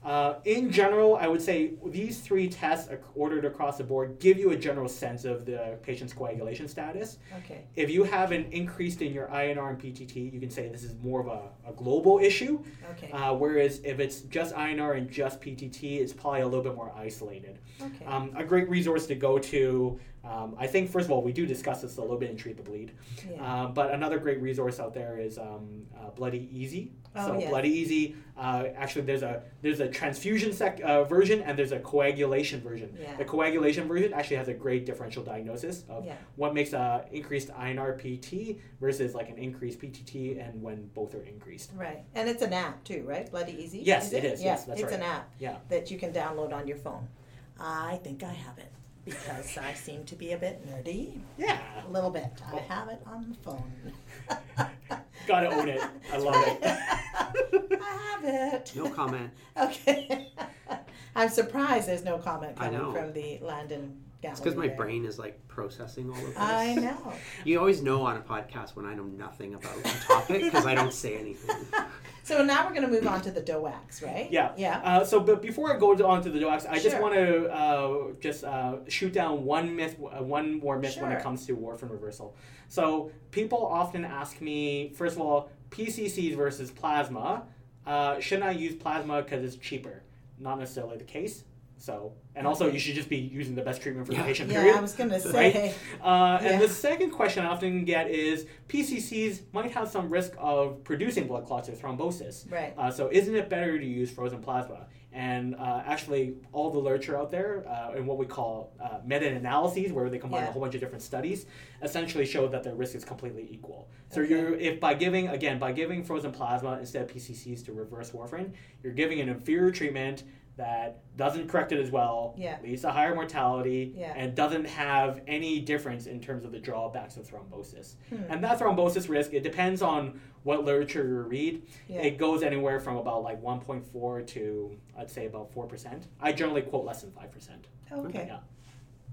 [SPEAKER 3] Uh, in general, I would say these three tests ordered across the board give you a general sense of the patient's coagulation status.
[SPEAKER 2] Okay.
[SPEAKER 3] If you have an increase in your INR and PTT, you can say this is more of a, a global issue.
[SPEAKER 2] Okay.
[SPEAKER 3] Uh, whereas if it's just INR and just PTT, it's probably a little bit more isolated.
[SPEAKER 2] okay.
[SPEAKER 3] Um, a great resource to go to. Um, I think first of all we do discuss this a little bit in Treat the Bleed,
[SPEAKER 2] yeah.
[SPEAKER 3] uh, but another great resource out there is um, uh, Bloody Easy.
[SPEAKER 2] Oh,
[SPEAKER 3] so
[SPEAKER 2] yes.
[SPEAKER 3] Bloody Easy, uh, actually there's a there's a transfusion sec- uh, version and there's a coagulation version.
[SPEAKER 2] Yeah.
[SPEAKER 3] The coagulation version actually has a great differential diagnosis of
[SPEAKER 2] yeah.
[SPEAKER 3] what makes a increased INR PT versus like an increased PTT and when both are increased.
[SPEAKER 2] Right. And it's an app too, right? Bloody Easy.
[SPEAKER 3] Yes,
[SPEAKER 2] is
[SPEAKER 3] it is.
[SPEAKER 2] Yeah,
[SPEAKER 3] Yes, that's
[SPEAKER 2] it's
[SPEAKER 3] right.
[SPEAKER 2] an app
[SPEAKER 3] Yeah.
[SPEAKER 2] that you can download on your phone. I think I have it because I seem to be a bit nerdy.
[SPEAKER 3] Yeah.
[SPEAKER 2] A little bit. I have it on the phone.
[SPEAKER 3] Gotta own it. I love it.
[SPEAKER 2] I have it.
[SPEAKER 1] No comment.
[SPEAKER 2] Okay. I'm surprised there's no comment
[SPEAKER 1] I
[SPEAKER 2] coming
[SPEAKER 1] know.
[SPEAKER 2] from the Landon gallery.
[SPEAKER 1] It's because my
[SPEAKER 2] there.
[SPEAKER 1] brain is like processing all of this.
[SPEAKER 2] I know.
[SPEAKER 1] You always know on a podcast when I know nothing about the topic because I don't say anything.
[SPEAKER 2] So now we're going to move on to the DOACs, right?
[SPEAKER 3] Yeah.
[SPEAKER 2] Yeah.
[SPEAKER 3] Uh, so, but before I go on to the DOACs, I just want to uh, just uh, shoot down one myth, uh, one more myth when it comes to warfarin reversal. So, people often ask me, first of all, PCCs versus plasma. Uh, shouldn't I use plasma because it's cheaper? Not necessarily the case. So, and also you should just be using the best treatment for the
[SPEAKER 1] Yeah.
[SPEAKER 3] patient.
[SPEAKER 2] Yeah,
[SPEAKER 3] Period.
[SPEAKER 2] I was going to
[SPEAKER 3] Right?
[SPEAKER 2] say.
[SPEAKER 3] Uh,
[SPEAKER 2] Yeah.
[SPEAKER 3] And the second question I often get is PCCs might have some risk of producing blood clots or thrombosis.
[SPEAKER 2] Right.
[SPEAKER 3] Uh, so isn't it better to use frozen plasma? And uh, actually, all the literature out there uh, in what we call uh, meta-analyses, where they combine
[SPEAKER 2] Yeah.
[SPEAKER 3] a whole bunch of different studies, essentially show that the risk is completely equal. So
[SPEAKER 2] Okay.
[SPEAKER 3] you're if by giving again by giving frozen plasma instead of PCCs to reverse warfarin, you're giving an inferior treatment that doesn't correct it as well,
[SPEAKER 2] Yeah.
[SPEAKER 3] leads to higher mortality,
[SPEAKER 2] Yeah.
[SPEAKER 3] and doesn't have any difference in terms of the drawbacks of thrombosis.
[SPEAKER 2] Hmm.
[SPEAKER 3] And that thrombosis risk, it depends on what literature you read.
[SPEAKER 2] Yeah.
[SPEAKER 3] It goes anywhere from about like 1.4 to I'd say about 4%. I generally quote less than 5%.
[SPEAKER 2] Okay.
[SPEAKER 3] Yeah.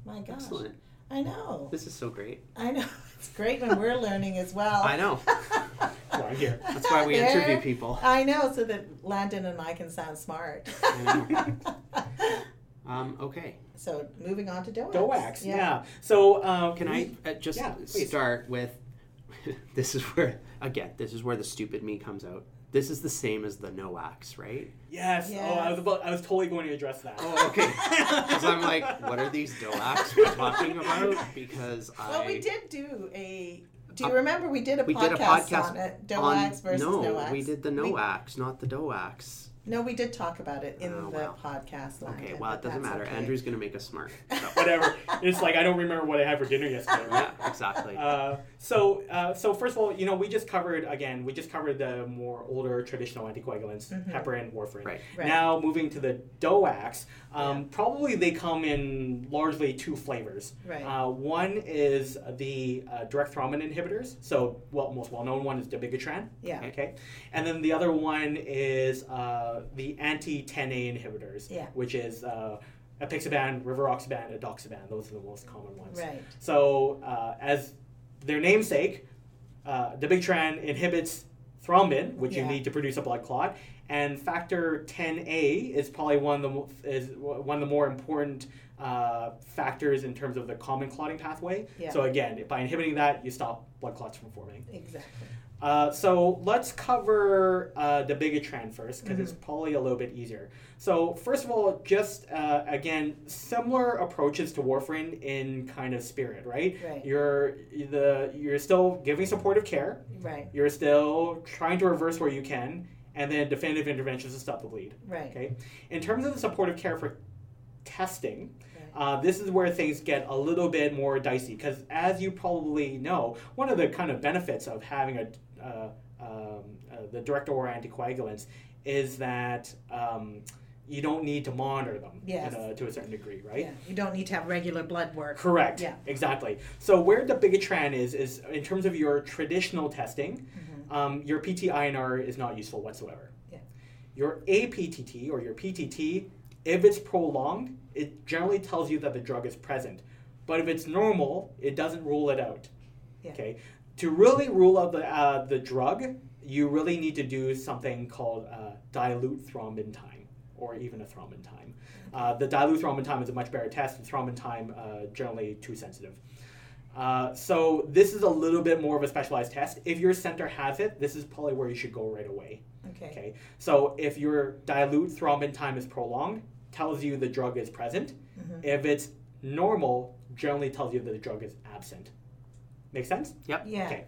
[SPEAKER 2] My gosh.
[SPEAKER 1] Excellent.
[SPEAKER 2] I know.
[SPEAKER 1] This is so great.
[SPEAKER 2] I know. It's great when we're learning as well.
[SPEAKER 1] I know.
[SPEAKER 3] That's why I'm here.
[SPEAKER 1] That's why we
[SPEAKER 2] There.
[SPEAKER 1] interview people.
[SPEAKER 2] I know, so that Landon and I can sound smart.
[SPEAKER 1] Um, okay.
[SPEAKER 2] so moving on to DOACs.
[SPEAKER 3] DOACs, yeah. So uh,
[SPEAKER 1] Can I uh, just
[SPEAKER 3] Yeah,
[SPEAKER 1] start with this is where again this is where the stupid me comes out. This is the same as the NOACs, right?
[SPEAKER 3] Yes. Oh, I was about. I was totally going to address that.
[SPEAKER 1] Oh, okay. Because I'm like, what are these DOACs we're talking about? Because I
[SPEAKER 2] Well, we did do a. Do you remember we did a
[SPEAKER 1] we
[SPEAKER 2] podcast,
[SPEAKER 1] did a podcast
[SPEAKER 2] on it?
[SPEAKER 1] on-
[SPEAKER 2] DOACs versus
[SPEAKER 1] no,
[SPEAKER 2] NOACs.
[SPEAKER 1] we did the
[SPEAKER 2] We-
[SPEAKER 1] NOACs, not the DOACs.
[SPEAKER 2] No, we did talk about it in
[SPEAKER 1] Oh,
[SPEAKER 2] the
[SPEAKER 1] wow.
[SPEAKER 2] podcast.
[SPEAKER 1] Okay, well it doesn't matter.
[SPEAKER 2] okay.
[SPEAKER 1] Andrew's gonna make us smart. So,
[SPEAKER 3] Whatever. It's like I don't remember what I had for dinner yesterday. Right?
[SPEAKER 1] yeah, exactly.
[SPEAKER 3] Uh, so, uh, so first of all, you know, we just covered again. We just covered the more older traditional anticoagulants,
[SPEAKER 2] Mhm.
[SPEAKER 3] heparin, warfarin.
[SPEAKER 1] Right.
[SPEAKER 2] Right.
[SPEAKER 3] Now moving to the DOACs, um,
[SPEAKER 2] Yeah.
[SPEAKER 3] probably they come in largely two flavors.
[SPEAKER 2] Right.
[SPEAKER 3] Uh, one is the uh, direct thrombin inhibitors. So, well, most well-known one is dabigatran.
[SPEAKER 2] yeah.
[SPEAKER 3] Okay, and then the other one is uh, the anti-10A inhibitors,
[SPEAKER 2] Yeah.
[SPEAKER 3] which is uh, apixaban, rivaroxaban, edoxaban. Those are the most common ones.
[SPEAKER 2] Right.
[SPEAKER 3] So, uh, as their namesake, uh, dabigatran inhibits thrombin, which you need to produce a blood clot, and factor 10A is probably one of the is one of the more important uh, factors in terms of the common clotting pathway.
[SPEAKER 2] Yeah.
[SPEAKER 3] So again, by inhibiting that, you stop blood clots from forming.
[SPEAKER 2] Exactly.
[SPEAKER 3] Uh, so let's cover uh, dabigatran first because
[SPEAKER 2] Mm-hmm.
[SPEAKER 3] it's probably a little bit easier. So first of all, just uh, again, similar approaches to warfarin in kind of spirit, right?
[SPEAKER 2] Right.
[SPEAKER 3] You're the you're still giving supportive care.
[SPEAKER 2] Right.
[SPEAKER 3] You're still trying to reverse where you can, and then definitive interventions to stop the bleed.
[SPEAKER 2] Right.
[SPEAKER 3] Okay. In terms of the supportive care for testing, uh, this is where things get a little bit more dicey because, as you probably know, one of the kind of benefits of having a uh, um, uh, the direct oral anticoagulants is that um, you don't need to monitor them
[SPEAKER 2] Yes.
[SPEAKER 3] a, to a certain degree, right?
[SPEAKER 2] Yeah. You don't need to have regular blood work.
[SPEAKER 3] Correct.
[SPEAKER 2] Yeah.
[SPEAKER 3] Exactly. So where dabigatran is is in terms of your traditional testing, um, your PT-INR is not useful whatsoever.
[SPEAKER 2] Yeah.
[SPEAKER 3] Your APTT or your PTT, if it's prolonged, it generally tells you that the drug is present. But if it's normal, it doesn't rule it out.
[SPEAKER 2] Yeah.
[SPEAKER 3] Okay. To really rule out the uh, the drug, you really need to do something called uh, dilute thrombin time, or even a thrombin time. Uh, the dilute thrombin time is a much better test. The thrombin time uh, generally too sensitive. Uh, so this is a little bit more of a specialized test. If your center has it, this is probably where you should go right away.
[SPEAKER 2] Okay.
[SPEAKER 3] Okay. So if your dilute thrombin time is prolonged, tells you the drug is present. If it's normal, generally tells you that the drug is absent. Make sense?
[SPEAKER 1] Yep.
[SPEAKER 2] Yeah.
[SPEAKER 3] Okay.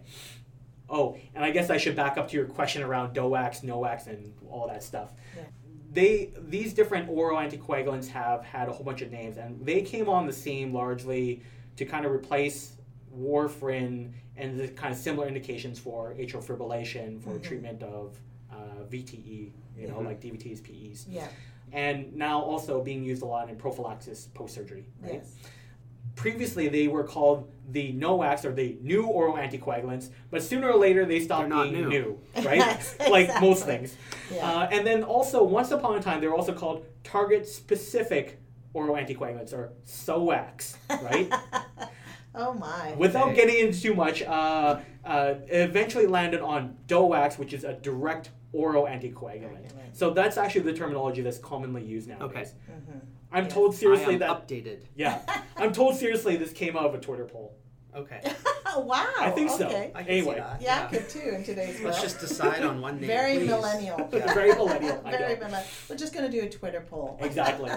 [SPEAKER 3] Oh, and I guess I should back up to your question around DOACs, NOACs, and all that stuff.
[SPEAKER 2] Yeah.
[SPEAKER 3] They these different oral anticoagulants have had a whole bunch of names, and they came on the scene largely to kind of replace warfarin and the kind of similar indications for atrial fibrillation for
[SPEAKER 2] Mhm.
[SPEAKER 3] treatment of uh, VTE, you know,
[SPEAKER 1] Mhm.
[SPEAKER 3] like DVTs, PEs,
[SPEAKER 2] Yeah.
[SPEAKER 3] and now also being used a lot in prophylaxis post surgery. Right?
[SPEAKER 2] Yes.
[SPEAKER 3] Previously they were called the NOACs or the new oral anticoagulants, but sooner or later they stopped
[SPEAKER 1] not
[SPEAKER 3] being
[SPEAKER 1] new.
[SPEAKER 3] right?
[SPEAKER 2] Yes,
[SPEAKER 3] Like most things.
[SPEAKER 2] Yeah.
[SPEAKER 3] Uh, and then also, once upon a time, they were also called target specific oral anticoagulants or SOACs, right?
[SPEAKER 2] oh my.
[SPEAKER 3] Without
[SPEAKER 1] Okay.
[SPEAKER 3] getting into too much, uh, uh, eventually landed on DOACs, which is a direct oral anticoagulant.
[SPEAKER 2] Anticoagulant.
[SPEAKER 3] So that's actually the terminology that's commonly used nowadays.
[SPEAKER 1] Okay.
[SPEAKER 2] Mhm.
[SPEAKER 3] I'm told seriously
[SPEAKER 1] I am
[SPEAKER 3] that.
[SPEAKER 1] updated.
[SPEAKER 3] Yeah, I'm told seriously this came out of a Twitter poll.
[SPEAKER 1] Okay.
[SPEAKER 2] wow.
[SPEAKER 3] I think so.
[SPEAKER 2] okay.
[SPEAKER 1] I can
[SPEAKER 3] Anyway.
[SPEAKER 1] see that.
[SPEAKER 2] Yeah, I could too in today's world.
[SPEAKER 1] Let's just decide on one name.
[SPEAKER 2] Very
[SPEAKER 1] please.
[SPEAKER 2] millennial.
[SPEAKER 3] Very millennial, I
[SPEAKER 2] Very millennial. We're just going to do a Twitter poll.
[SPEAKER 3] Exactly.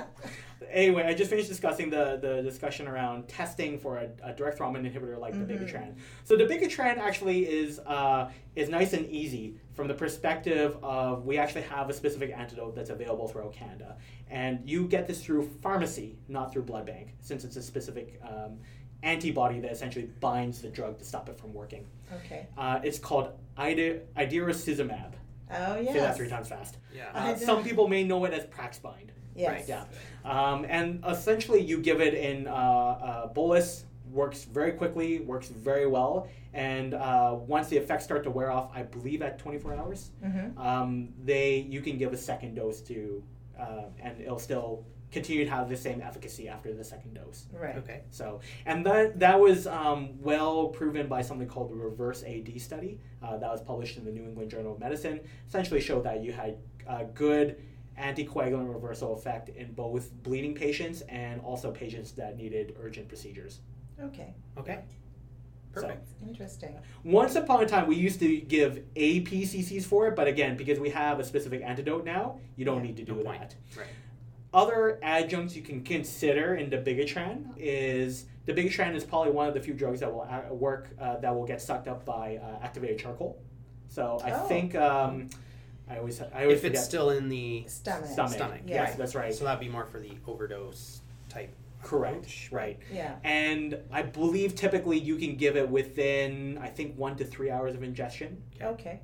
[SPEAKER 3] Anyway, I just finished discussing the, the discussion around testing for a, a direct thrombin inhibitor like
[SPEAKER 2] Mhm.
[SPEAKER 3] dabigatran. So dabigatran actually is uh, is nice and easy from the perspective of we actually have a specific antidote that's available throughout Canada, and you get this through pharmacy, not through blood bank, since it's a specific um, antibody that essentially binds the drug to stop it from working.
[SPEAKER 2] Okay.
[SPEAKER 3] Uh, it's called idarucizumab.
[SPEAKER 2] Oh, yes.
[SPEAKER 3] Say that three times fast.
[SPEAKER 1] Yeah.
[SPEAKER 3] Uh, some people may know it as Praxbind.
[SPEAKER 2] Yes.
[SPEAKER 1] Right.
[SPEAKER 3] Yeah. Um, and essentially, you give it in uh, uh, bolus, works very quickly, works very well, and uh, once the effects start to wear off, I believe at 24 hours,
[SPEAKER 2] Mm-hmm.
[SPEAKER 3] um, they you can give a second dose to, uh, and it'll still continue to have the same efficacy after the second dose.
[SPEAKER 2] Right.
[SPEAKER 1] Okay.
[SPEAKER 3] So, and that that was um, well proven by something called the Reverse AD study uh, that was published in the New England Journal of Medicine. Essentially, showed that you had a good anticoagulant reversal effect in both bleeding patients and also patients that needed urgent procedures.
[SPEAKER 2] Okay.
[SPEAKER 1] Okay. Perfect.
[SPEAKER 2] Interesting.
[SPEAKER 3] Once upon a time, we used to give APCCs for it, but again, because we have a specific antidote now, you don't
[SPEAKER 2] Yeah.
[SPEAKER 3] need to do
[SPEAKER 1] No point.
[SPEAKER 3] that.
[SPEAKER 1] Right.
[SPEAKER 3] Other adjuncts you can consider in dabigatran is dabigatran is probably one of the few drugs that will work uh, that will get sucked up by uh, activated charcoal. So I
[SPEAKER 2] Oh.
[SPEAKER 3] think um, I always I always
[SPEAKER 1] If it's still in the
[SPEAKER 2] Stomach.
[SPEAKER 3] stomach.
[SPEAKER 1] stomach,
[SPEAKER 3] Yes,
[SPEAKER 2] yeah.
[SPEAKER 3] that's right.
[SPEAKER 1] So that'd be more for the overdose type.
[SPEAKER 3] Correct.
[SPEAKER 1] approach.
[SPEAKER 3] Right.
[SPEAKER 2] Yeah.
[SPEAKER 3] And I believe typically you can give it within I think one to three hours of ingestion.
[SPEAKER 2] Okay.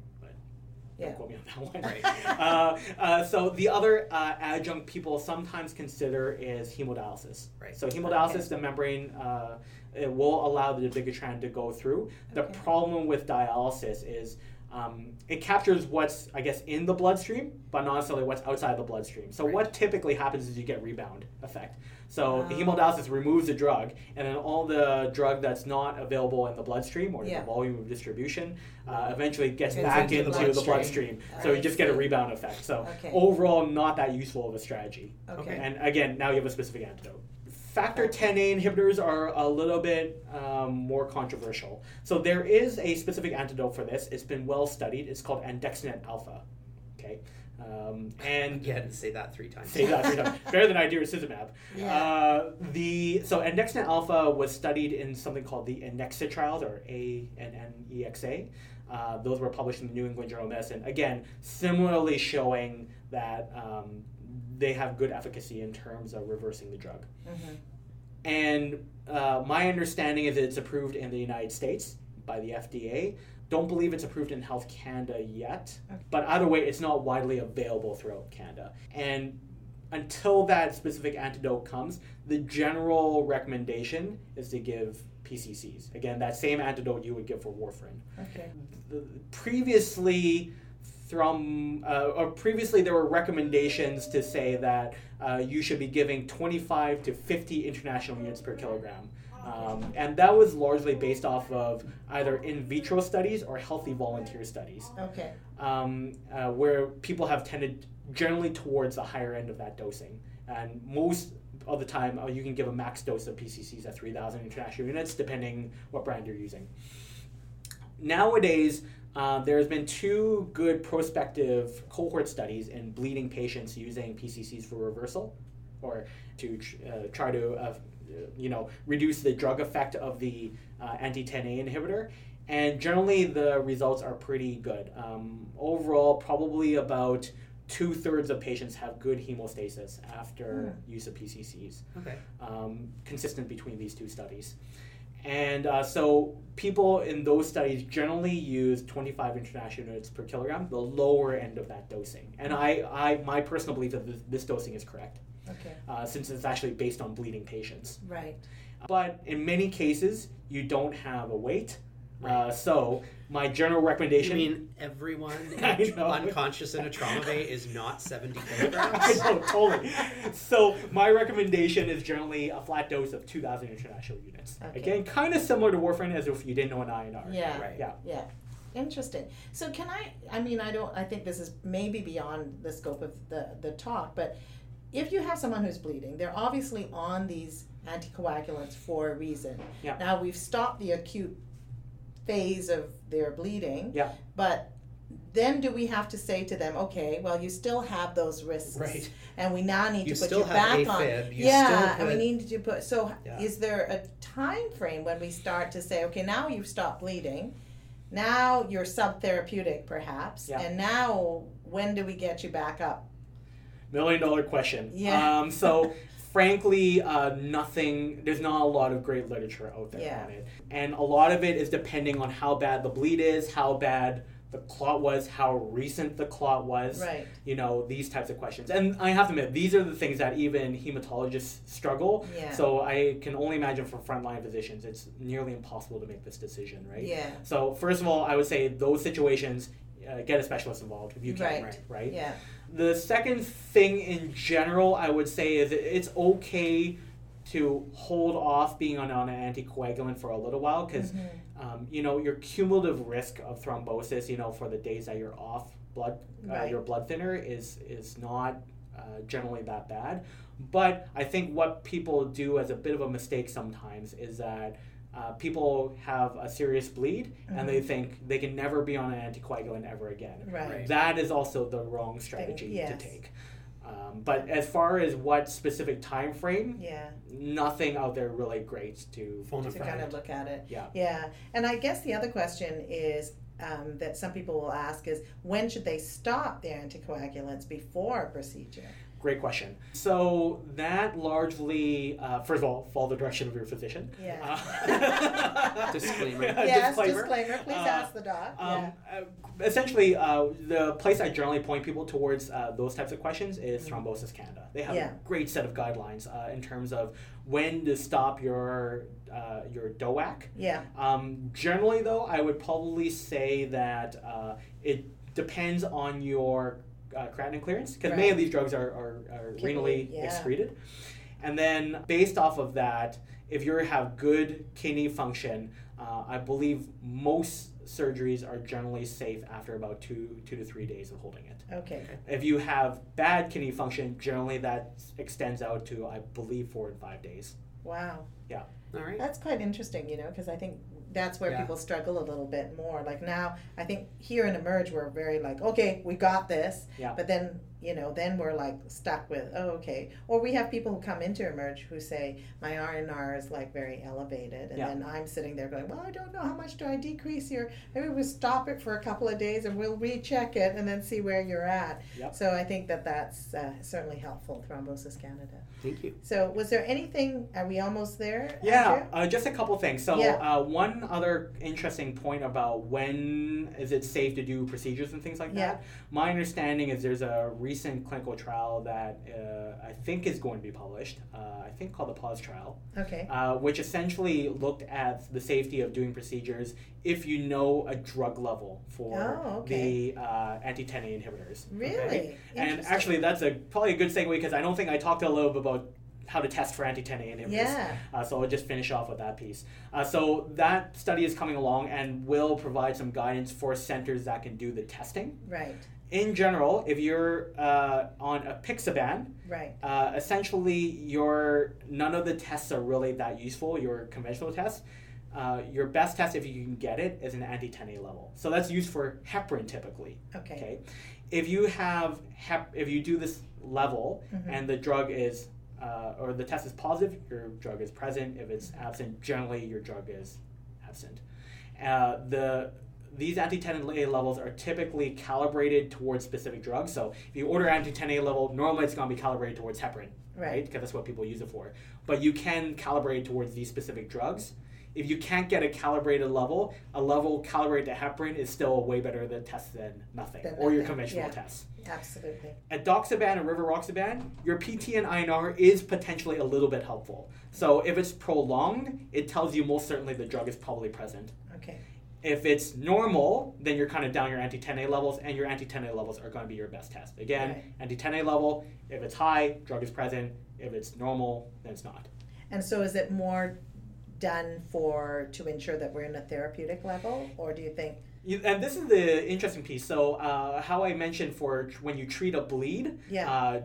[SPEAKER 3] Don't
[SPEAKER 2] Yeah.
[SPEAKER 3] quote me on that one.
[SPEAKER 1] Right.
[SPEAKER 3] uh, uh, so the other uh, adjunct people sometimes consider is hemodialysis.
[SPEAKER 1] Right.
[SPEAKER 3] So hemodialysis,
[SPEAKER 2] Okay.
[SPEAKER 3] the membrane, uh, it will allow dabigatran to go through. The problem with dialysis is um, it captures what's I guess in the bloodstream, but not necessarily what's outside the bloodstream. So
[SPEAKER 1] Right.
[SPEAKER 3] what typically happens is you get rebound effect. So
[SPEAKER 2] Oh.
[SPEAKER 3] hemodialysis removes the drug, and then all the drug that's not available in the bloodstream or
[SPEAKER 2] Yeah.
[SPEAKER 3] the volume of distribution uh, eventually gets back
[SPEAKER 2] into the
[SPEAKER 3] the
[SPEAKER 2] bloodstream.
[SPEAKER 3] bloodstream. So you just get a rebound effect. So
[SPEAKER 2] Okay.
[SPEAKER 3] overall, not that useful of a strategy.
[SPEAKER 2] Okay.
[SPEAKER 3] And again, now you have a specific antidote. Factor 10A inhibitors are a little bit um, more controversial. So there is a specific antidote for this. It's been well studied. It's called andexanet alpha. Okay, um, and
[SPEAKER 1] Yeah, and say that three times.
[SPEAKER 3] say that three times. better than i idarucizumab.
[SPEAKER 2] Yeah.
[SPEAKER 3] Uh, the so andexanet alpha was studied in something called the ANNEXA trials or A N N E X A. Uh, those were published in the New England Journal of Medicine. Again, similarly showing that um, they have good efficacy in terms of reversing the drug.
[SPEAKER 2] Mhm.
[SPEAKER 3] And uh, my understanding is that it's approved in the United States by the FDA. Don't believe it's approved in Health Canada yet,
[SPEAKER 2] Okay.
[SPEAKER 3] but either way, it's not widely available throughout Canada. And until that specific antidote comes, the general recommendation is to give PCCs. Again, that same antidote you would give for warfarin.
[SPEAKER 2] Okay.
[SPEAKER 3] The- previously from uh, or previously there were recommendations to say that uh, you should be giving 25 to 50 international units per kilogram um, and that was largely based off of either in vitro studies or healthy volunteer studies
[SPEAKER 2] Okay.
[SPEAKER 3] um, uh, where people have tended generally towards the higher end of that dosing. And most of the time, uh, you can give a max dose of PCCs at 3,000 international units, depending what brand you're using. Nowadays, uh, there's been two good prospective cohort studies in bleeding patients using PCCs for reversal, or to tr- uh, try to, uh, you know, reduce the drug effect of the uh, anti-10A inhibitor. And generally, the results are pretty good. Um, overall, probably about two thirds of patients have good hemostasis after use of PCCs
[SPEAKER 1] Okay.
[SPEAKER 3] um, consistent between these two studies. And uh, so people in those studies generally use 25 international units per kilogram, the lower end of that dosing. And I, I my personal belief is that this, this dosing is correct,
[SPEAKER 2] Okay.
[SPEAKER 3] uh, since it's actually based on bleeding patients.
[SPEAKER 2] Right.
[SPEAKER 3] But in many cases, you don't have a weight. Uh, so my general
[SPEAKER 1] You
[SPEAKER 3] recommendation.
[SPEAKER 1] mean everyone
[SPEAKER 3] I know.
[SPEAKER 1] unconscious in a trauma bay is not 70 kilograms?
[SPEAKER 3] I know, totally. So my recommendation is generally a flat dose of 2,000 international units.
[SPEAKER 2] Okay.
[SPEAKER 3] Again, kind of similar to warfarin as if you didn't know an INR.
[SPEAKER 2] Yeah.
[SPEAKER 1] Right.
[SPEAKER 3] Yeah.
[SPEAKER 2] Yeah. Interesting. So can I I mean I don't I think this is maybe beyond the scope of the the talk, but if you have someone who's bleeding, they're obviously on these anticoagulants for a reason.
[SPEAKER 3] Yeah.
[SPEAKER 2] Now we've stopped the acute phase of their bleeding.
[SPEAKER 3] Yeah.
[SPEAKER 2] But then do we have to say to them, okay, well you still have those risks.
[SPEAKER 1] Right.
[SPEAKER 2] And we now need
[SPEAKER 1] You
[SPEAKER 2] to put
[SPEAKER 1] still
[SPEAKER 2] you
[SPEAKER 1] have
[SPEAKER 2] back
[SPEAKER 1] AFib,
[SPEAKER 2] on.
[SPEAKER 1] you
[SPEAKER 2] yeah, and we need to put so
[SPEAKER 1] Yeah.
[SPEAKER 2] is there a time frame when we start to say, okay, now you've stopped bleeding, now you're subtherapeutic perhaps,
[SPEAKER 3] Yeah.
[SPEAKER 2] and now when do we get you back up?
[SPEAKER 3] Million dollar question.
[SPEAKER 2] Yeah.
[SPEAKER 3] Um, so, frankly, uh, nothing, there's not a lot of great literature out there
[SPEAKER 2] Yeah.
[SPEAKER 3] on it. And a lot of it is depending on how bad the bleed is, how bad the clot was, how recent the clot was.
[SPEAKER 2] Right.
[SPEAKER 3] You know, these types of questions. And I have to admit, these are the things that even hematologists struggle.
[SPEAKER 2] Yeah.
[SPEAKER 3] So I can only imagine for frontline physicians, it's nearly impossible to make this decision, right?
[SPEAKER 2] Yeah.
[SPEAKER 3] So first of all, I would say those situations, uh, get a specialist involved if you can,
[SPEAKER 2] Right.
[SPEAKER 3] right? Right.
[SPEAKER 2] Yeah.
[SPEAKER 3] The second thing in general, I would say, is it's okay to hold off being on, on an anticoagulant for a little while because
[SPEAKER 2] Mhm.
[SPEAKER 3] um, you know your cumulative risk of thrombosis, you know, for the days that you're off blood, uh,
[SPEAKER 2] Right.
[SPEAKER 3] your blood thinner is is not uh, generally that bad. But I think what people do as a bit of a mistake sometimes is that. Uh, people have a serious bleed and they
[SPEAKER 2] Mhm.
[SPEAKER 3] think they can never be on an anticoagulant ever again.
[SPEAKER 2] Right.
[SPEAKER 1] Right.
[SPEAKER 3] That is also the wrong strategy
[SPEAKER 2] yes.
[SPEAKER 3] to take. Um, but as far as what specific time frame,
[SPEAKER 2] Yeah.
[SPEAKER 3] nothing out there really great to
[SPEAKER 1] Phone
[SPEAKER 2] To kind of look at it.
[SPEAKER 3] Yeah.
[SPEAKER 2] Yeah. And I guess the other question is um, that some people will ask is when should they stop their anticoagulants before a procedure?
[SPEAKER 3] Great question. So that largely, uh, first of all, follow the direction of your physician.
[SPEAKER 2] Yeah.
[SPEAKER 3] Uh,
[SPEAKER 1] Disclaimer.
[SPEAKER 2] yes, disclaimer. Please
[SPEAKER 3] Uh,
[SPEAKER 2] ask the doc.
[SPEAKER 3] Um,
[SPEAKER 2] yeah.
[SPEAKER 3] uh, essentially, uh, the place I generally point people towards uh, those types of questions is Thrombosis Canada. They have
[SPEAKER 2] Yeah.
[SPEAKER 3] a great set of guidelines uh, in terms of when to stop your uh, your DOAC.
[SPEAKER 2] Yeah.
[SPEAKER 3] Um, generally, though, I would probably say that uh, it depends on your uh, creatinine clearance because many of these drugs are, are, are
[SPEAKER 2] Kidney,
[SPEAKER 3] renally
[SPEAKER 2] yeah.
[SPEAKER 3] excreted. And then, based off of that, if you have good kidney function, uh, I believe most surgeries are generally safe after about two two to three days of holding it.
[SPEAKER 2] Okay.
[SPEAKER 3] If you have bad kidney function, generally that extends out to I believe four and five days.
[SPEAKER 2] Wow. Yeah.
[SPEAKER 1] All right.
[SPEAKER 2] That's quite interesting, you know, because I think that's where
[SPEAKER 1] Yeah.
[SPEAKER 2] people struggle a little bit more. Like now, I think here in Emerge, we're very like, okay, we got this.
[SPEAKER 3] Yeah.
[SPEAKER 2] But then, you know, then we're like stuck with, oh, okay. Or we have people who come into Emerge who say, my INR is like very elevated. And
[SPEAKER 3] Yeah.
[SPEAKER 2] then I'm sitting there going, well, I don't know. How much do I decrease here? Maybe we'll stop it for a couple of days and we'll recheck it and then see where you're at.
[SPEAKER 3] Yep.
[SPEAKER 2] So I think that that's uh, certainly helpful, Thrombosis Canada.
[SPEAKER 1] Thank you.
[SPEAKER 2] So was there anything, are we almost there?
[SPEAKER 3] Yeah, uh, just a couple things. So,
[SPEAKER 2] Yeah.
[SPEAKER 3] uh, one other interesting point about when is it safe to do procedures and things like
[SPEAKER 2] Yeah.
[SPEAKER 3] that. My understanding is there's a recent clinical trial that uh, I think is going to be published. Uh, I think called the Pause trial,
[SPEAKER 2] Okay.
[SPEAKER 3] uh, which essentially looked at the safety of doing procedures if you know a drug level for
[SPEAKER 2] Oh, okay.
[SPEAKER 3] the uh, anti-10A inhibitors.
[SPEAKER 2] Really?
[SPEAKER 3] okay? And actually, that's a probably a good segue because I don't think I talked a little bit about how to test for anti-10A inhibitors.
[SPEAKER 2] Yeah.
[SPEAKER 3] Uh, so I'll just finish off with that piece. Uh, so that study is coming along and will provide some guidance for centers that can do the testing.
[SPEAKER 2] Right.
[SPEAKER 3] In general, if you're uh, on apixaban,
[SPEAKER 2] Right.
[SPEAKER 3] uh, essentially your none of the tests are really that useful. Your conventional tests. Uh, your best test, if you can get it, is an anti-10A level. So that's used for heparin typically.
[SPEAKER 2] Okay.
[SPEAKER 3] Okay. If you have hep, if you do this level
[SPEAKER 2] Mhm.
[SPEAKER 3] and the drug is, uh, or the test is positive, your drug is present. If it's absent, generally your drug is absent. Uh, the these anti-10A levels are typically calibrated towards specific drugs. So if you order anti-10A level, normally it's going to be calibrated towards heparin, right?
[SPEAKER 2] Right.
[SPEAKER 3] Because that's what people use it for. But you can calibrate towards these specific drugs. If you can't get a calibrated level, a level calibrated to heparin is still a way better than test than nothing,
[SPEAKER 2] Than
[SPEAKER 3] or your conventional
[SPEAKER 2] yeah.
[SPEAKER 3] tests.
[SPEAKER 2] Absolutely.
[SPEAKER 3] Edoxaban and Rivaroxaban, your PT and INR is potentially a little bit helpful. So if it's prolonged, it tells you most certainly the drug is probably present.
[SPEAKER 2] Okay.
[SPEAKER 3] If it's normal, then you're kind of down your anti-10A levels, and your anti-10A levels are going to be your best test. Again,
[SPEAKER 2] Right.
[SPEAKER 3] anti-10A level, if it's high, drug is present. If it's normal, then it's not.
[SPEAKER 2] And so is it more done for to ensure that we're in a therapeutic level, or do you think?
[SPEAKER 3] And this is the interesting piece. So, uh, how I mentioned for when you treat a bleed,
[SPEAKER 2] Yeah.
[SPEAKER 3] uh,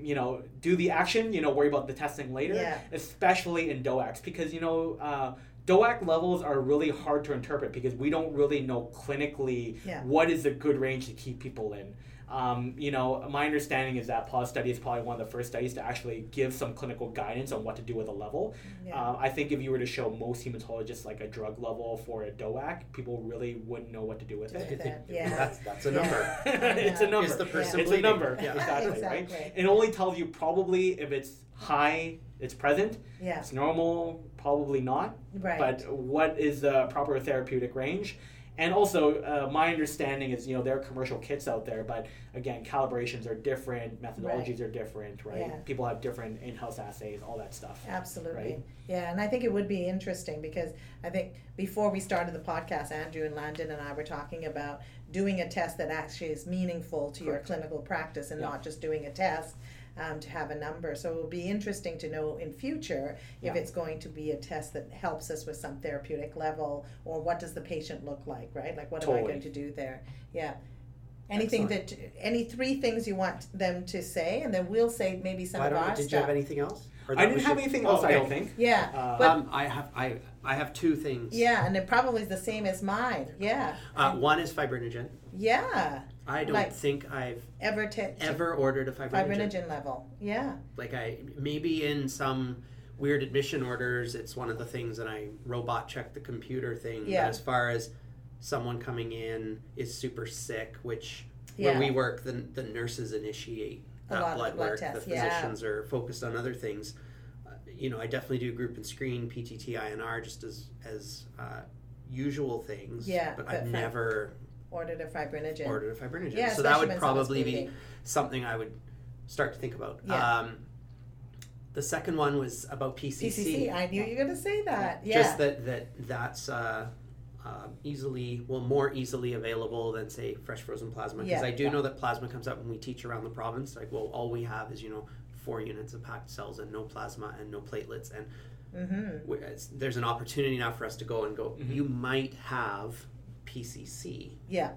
[SPEAKER 3] you know, do the action, you know, worry about the testing later,
[SPEAKER 2] Yeah.
[SPEAKER 3] especially in DOACs, because, you know, uh, DOAC levels are really hard to interpret because we don't really know clinically
[SPEAKER 2] Yeah.
[SPEAKER 3] what is a good range to keep people in. Um, you know, my understanding is that pause study is probably one of the first studies to actually give some clinical guidance on what to do with a level.
[SPEAKER 2] Yeah.
[SPEAKER 3] Uh, I think if you were to show most hematologists like a drug level for a DOAC, people really wouldn't know what to do with
[SPEAKER 2] Do
[SPEAKER 3] it.
[SPEAKER 2] with that, yeah.
[SPEAKER 1] That's that's a
[SPEAKER 2] Yeah.
[SPEAKER 1] number.
[SPEAKER 3] it's a number.
[SPEAKER 1] Is the person
[SPEAKER 3] it's a number.
[SPEAKER 1] Yeah.
[SPEAKER 3] Exactly, right? It only tells you probably if it's high, it's present.
[SPEAKER 2] Yeah.
[SPEAKER 3] It's normal, probably not.
[SPEAKER 2] Right.
[SPEAKER 3] But what is the proper therapeutic range? And also, uh, my understanding is, you know, there are commercial kits out there, but again, calibrations are different, methodologies are different, right?
[SPEAKER 2] Yeah.
[SPEAKER 3] People have different in-house assays, all that stuff.
[SPEAKER 2] Absolutely.
[SPEAKER 3] Right.
[SPEAKER 2] Yeah, and I think it would be interesting because I think before we started the podcast, Andrew and Landon and I were talking about doing a test that actually is meaningful to your clinical practice and
[SPEAKER 3] Yeah.
[SPEAKER 2] not just doing a test um, to have a number. So it will be interesting to know in future if
[SPEAKER 3] Yeah.
[SPEAKER 2] it's going to be a test that helps us with some therapeutic level or what does the patient look like, right? Like what am I going to do there? Yeah. Anything that, any three things you want them to say, and then we'll say maybe some
[SPEAKER 1] Why
[SPEAKER 2] of
[SPEAKER 1] don't,
[SPEAKER 2] our
[SPEAKER 1] did you have anything else?
[SPEAKER 3] I didn't have
[SPEAKER 1] your-
[SPEAKER 3] anything else, I don't think.
[SPEAKER 2] Yeah,
[SPEAKER 3] Uh,
[SPEAKER 2] but
[SPEAKER 1] Um, I have I I have two things.
[SPEAKER 2] Yeah, and it probably is the same as mine. Yeah.
[SPEAKER 1] Uh, one is fibrinogen.
[SPEAKER 2] Yeah.
[SPEAKER 1] I don't
[SPEAKER 2] Like-
[SPEAKER 1] think I've
[SPEAKER 2] Ever t-
[SPEAKER 1] ever ordered a fibrinogen.
[SPEAKER 2] fibrinogen level. Yeah.
[SPEAKER 1] Like I maybe in some weird admission orders, it's one of the things that I robot check the computer thing.
[SPEAKER 2] Yeah.
[SPEAKER 1] But as far as someone coming in is super sick, which
[SPEAKER 2] Yeah.
[SPEAKER 1] where we work, the the nurses initiate
[SPEAKER 2] A lot of
[SPEAKER 1] blood
[SPEAKER 2] blood
[SPEAKER 1] work.
[SPEAKER 2] tests,
[SPEAKER 1] the
[SPEAKER 2] yeah.
[SPEAKER 1] physicians are focused on other things. Uh, you know, I definitely do group and screen, PTT, INR, just as as uh, usual things.
[SPEAKER 2] Yeah,
[SPEAKER 1] but
[SPEAKER 2] but
[SPEAKER 1] I've never
[SPEAKER 2] Ordered a fibrinogen.
[SPEAKER 1] ordered a fibrinogen.
[SPEAKER 2] Yeah,
[SPEAKER 1] so that would probably be something I would start to think about.
[SPEAKER 2] Yeah.
[SPEAKER 1] Um, the second one was about PCC.
[SPEAKER 2] PCC. I knew you were going to say that. Yeah.
[SPEAKER 1] Just that that that's uh, uh, easily, well, more easily available than say fresh frozen plasma. Because
[SPEAKER 2] Yeah.
[SPEAKER 1] I do
[SPEAKER 3] Yeah.
[SPEAKER 1] know that plasma comes up when we teach around the province. Like, well, all we have is you know four units of packed cells and no plasma and no platelets, and
[SPEAKER 2] mm-hmm.
[SPEAKER 1] there's an opportunity now for us to go and go.
[SPEAKER 3] Mhm.
[SPEAKER 1] You might have PCC.
[SPEAKER 2] Yeah.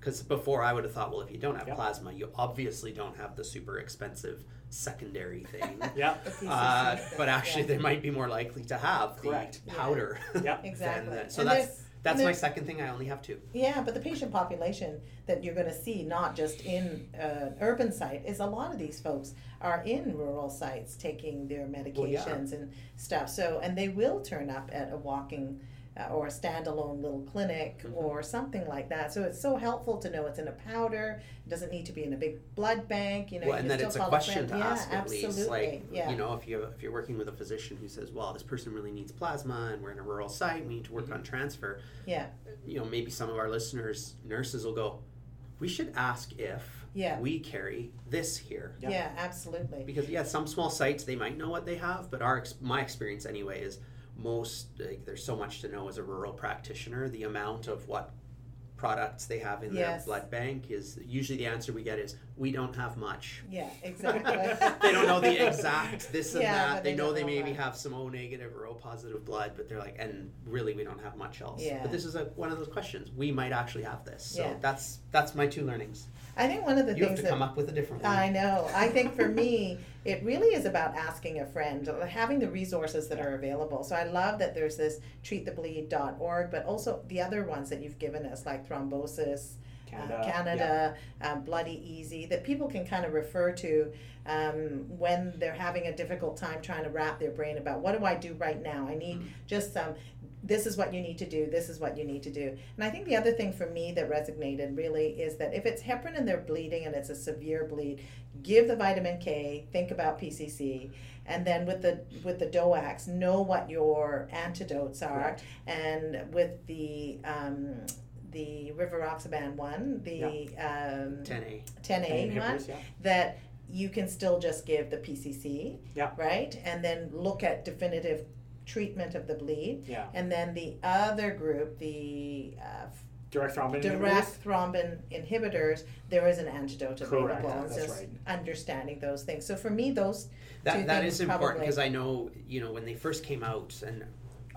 [SPEAKER 1] Because before I would have thought, well, if you don't have
[SPEAKER 3] Yeah.
[SPEAKER 1] plasma, you obviously don't have the super expensive secondary thing.
[SPEAKER 3] Yeah.
[SPEAKER 1] Uh, but actually,
[SPEAKER 2] Yeah.
[SPEAKER 1] they might be more likely to have
[SPEAKER 3] Correct.
[SPEAKER 1] the powder.
[SPEAKER 3] Yeah.
[SPEAKER 1] than
[SPEAKER 2] Exactly.
[SPEAKER 1] the- so
[SPEAKER 2] And
[SPEAKER 1] that's that's my second thing. I only have two.
[SPEAKER 2] Yeah, but the patient population that you're going to see, not just in an urban site, is a lot of these folks are in rural sites taking their
[SPEAKER 1] Well, yeah.
[SPEAKER 2] medications and stuff. So, and they will turn up at a walking uh, or a standalone little clinic
[SPEAKER 1] Mhm.
[SPEAKER 2] or something like that. So it's so helpful to know it's in a powder. It doesn't need to be in a big blood bank. You know,
[SPEAKER 1] well,
[SPEAKER 2] you
[SPEAKER 1] and that it's a question to
[SPEAKER 2] yeah,
[SPEAKER 1] ask at least. Like
[SPEAKER 2] yeah.
[SPEAKER 1] you know, if you if you're working with a physician who says, "Well, this person really needs plasma, and we're in a rural site, we need to work
[SPEAKER 3] Mhm.
[SPEAKER 1] on transfer."
[SPEAKER 2] Yeah.
[SPEAKER 1] You know, maybe some of our listeners, nurses, will go, "We should ask if
[SPEAKER 2] Yeah.
[SPEAKER 1] we carry this here."
[SPEAKER 3] Yeah.
[SPEAKER 2] yeah, absolutely.
[SPEAKER 1] because yeah some small sites they might know what they have but our my experience anyway is most like, there's so much to know as a rural practitioner the amount of what products they have in
[SPEAKER 2] Yes.
[SPEAKER 1] their blood bank is usually the answer we get is we don't have much
[SPEAKER 2] Yeah, exactly.
[SPEAKER 1] they don't know the exact this and
[SPEAKER 2] Yeah,
[SPEAKER 1] that they,
[SPEAKER 2] they
[SPEAKER 1] know they
[SPEAKER 2] know
[SPEAKER 1] maybe
[SPEAKER 2] that.
[SPEAKER 1] have some o negative or o positive blood but they're like and really we don't have much else
[SPEAKER 2] Yeah.
[SPEAKER 1] but this is a, one of those questions we might actually have this so
[SPEAKER 2] Yeah.
[SPEAKER 1] that's that's my two learnings
[SPEAKER 2] I think one of the things
[SPEAKER 1] you have to
[SPEAKER 2] that
[SPEAKER 1] come up with a different one
[SPEAKER 2] I know. I think for me, it really is about asking a friend, uh, having the resources that are available. So I love that there's this treatthebleed.org, but also the other ones that you've given us, like thrombosis.
[SPEAKER 3] Canada.
[SPEAKER 2] uh, Canada, um, Bloody Easy, that people can kind of refer to um, when they're having a difficult time trying to wrap their brain about what do I do right now? I need
[SPEAKER 1] Mhm.
[SPEAKER 2] just some. This is what you need to do. This is what you need to do. And I think the other thing for me that resonated really is that if it's heparin and they're bleeding and it's a severe bleed, give the vitamin K. Think about PCC, and then with the with the DOACs, know what your antidotes are
[SPEAKER 3] Correct.
[SPEAKER 2] and with the um, the River rivaroxaban one, the um,
[SPEAKER 1] 10a
[SPEAKER 2] 10A one,
[SPEAKER 3] Inhibitors, yeah.
[SPEAKER 2] that you can still just give the PCC,
[SPEAKER 3] Yeah.
[SPEAKER 2] right, and then look at definitive treatment of the bleed,
[SPEAKER 3] Yeah.
[SPEAKER 2] and then the other group, the uh,
[SPEAKER 3] Direct thrombin
[SPEAKER 2] direct thrombin inhibitors, there is an antidote available.
[SPEAKER 3] Correct,
[SPEAKER 2] and
[SPEAKER 3] that's
[SPEAKER 2] just
[SPEAKER 3] right.
[SPEAKER 2] understanding those things. So for me, those two
[SPEAKER 1] That that
[SPEAKER 2] things
[SPEAKER 1] is important
[SPEAKER 2] probably-
[SPEAKER 1] because I know you know when they first came out, and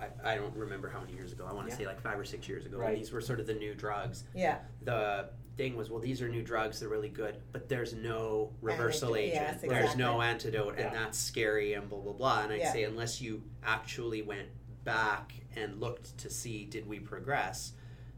[SPEAKER 1] I, I don't remember how many years ago. I want to
[SPEAKER 3] Yeah.
[SPEAKER 1] say like five or six years ago.
[SPEAKER 3] Right.
[SPEAKER 1] These were sort of the new drugs.
[SPEAKER 2] yeah,
[SPEAKER 1] The thing was, well, these are new drugs. They're really good, but there's no reversal
[SPEAKER 2] Antidote,
[SPEAKER 1] agent.
[SPEAKER 2] yes,
[SPEAKER 1] There's no
[SPEAKER 2] exactly.
[SPEAKER 1] antidote, and that's scary and blah blah blah. And I'd
[SPEAKER 2] Yeah.
[SPEAKER 1] say unless you actually went back and looked to see did we progress.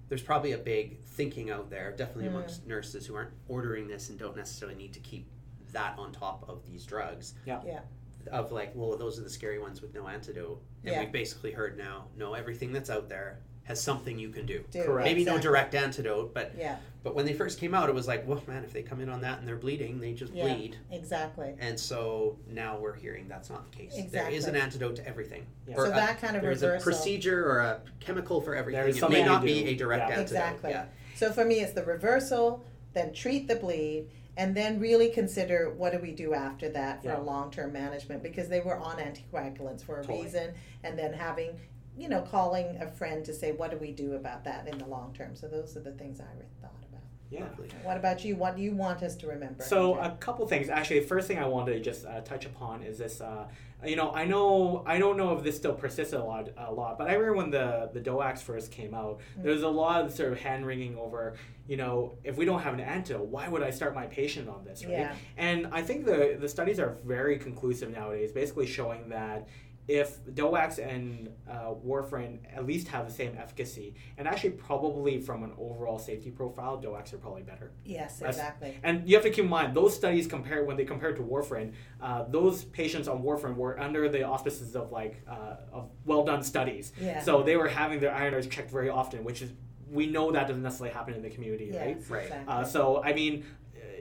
[SPEAKER 1] There's probably a big thinking out there, definitely
[SPEAKER 2] Mm.
[SPEAKER 1] amongst nurses who aren't ordering this and don't necessarily need to keep that on top of these drugs
[SPEAKER 3] Yeah.
[SPEAKER 2] Yeah.
[SPEAKER 1] Of like, well, those are the scary ones with no antidote. And
[SPEAKER 2] Yeah.
[SPEAKER 1] we've basically heard now, no, everything that's out there has something you can do.
[SPEAKER 2] do
[SPEAKER 3] Correct.
[SPEAKER 1] Maybe no direct antidote, but
[SPEAKER 2] Yeah,
[SPEAKER 1] but when they first came out, it was like, well, man, if they come in on that and they're bleeding, they just
[SPEAKER 2] Yeah.
[SPEAKER 1] bleed.
[SPEAKER 2] exactly.
[SPEAKER 1] And so now we're hearing that's not the case. There
[SPEAKER 2] Exactly.
[SPEAKER 1] is an antidote to everything.
[SPEAKER 3] Yeah.
[SPEAKER 1] Or
[SPEAKER 2] So
[SPEAKER 1] a-
[SPEAKER 2] that kind of
[SPEAKER 1] there's a procedure or a chemical for everything.
[SPEAKER 3] There's
[SPEAKER 1] It may not
[SPEAKER 3] to
[SPEAKER 1] be a direct
[SPEAKER 3] Yeah.
[SPEAKER 1] antidote.
[SPEAKER 2] Exactly.
[SPEAKER 1] Yeah.
[SPEAKER 2] So for me, it's the reversal, then treat the bleed, and then really consider what do we do after that for
[SPEAKER 3] Yeah.
[SPEAKER 2] a long term management because they were on anticoagulants for a
[SPEAKER 3] Totally.
[SPEAKER 2] reason, and then having, you know, calling a friend to say what do we do about that in the long term. So those are the things I thought about.
[SPEAKER 3] Yeah.
[SPEAKER 1] Lovely.
[SPEAKER 2] What about you? What do you want us to remember?
[SPEAKER 3] So a couple things. Actually, the first thing I wanted to just uh, touch upon is this. Uh, you know, I know I don't know if this still persists a lot, a lot, but I remember when the the DOACs first came out,
[SPEAKER 2] Mm.
[SPEAKER 3] there was a lot of sort of hand wringing over. You know, if we don't have an antidote, why would I start my patient on this, right?
[SPEAKER 2] Yeah.
[SPEAKER 3] And I think the the studies are very conclusive nowadays, basically showing that if DOACs and uh, warfarin at least have the same efficacy, and actually probably from an overall safety profile, DOACs are probably better.
[SPEAKER 2] yes,
[SPEAKER 3] that's-
[SPEAKER 2] exactly.
[SPEAKER 3] And you have to keep in mind those studies compare when they compared to warfarin. Uh, those patients on warfarin were under the auspices of like uh, of well done studies.
[SPEAKER 2] Yeah.
[SPEAKER 3] So they were having their iron checked very often, which is we know that doesn't necessarily happen in the community, right?
[SPEAKER 2] yes,
[SPEAKER 1] Right.
[SPEAKER 2] Exactly.
[SPEAKER 3] Uh, so I mean,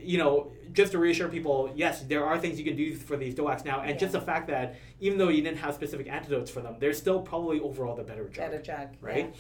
[SPEAKER 3] you know, just to reassure people, yes, there are things you can do for these DOACs now, and just the fact that even though you didn't have specific antidotes for them, they're still probably overall the better drug.
[SPEAKER 2] Better drug,
[SPEAKER 3] right?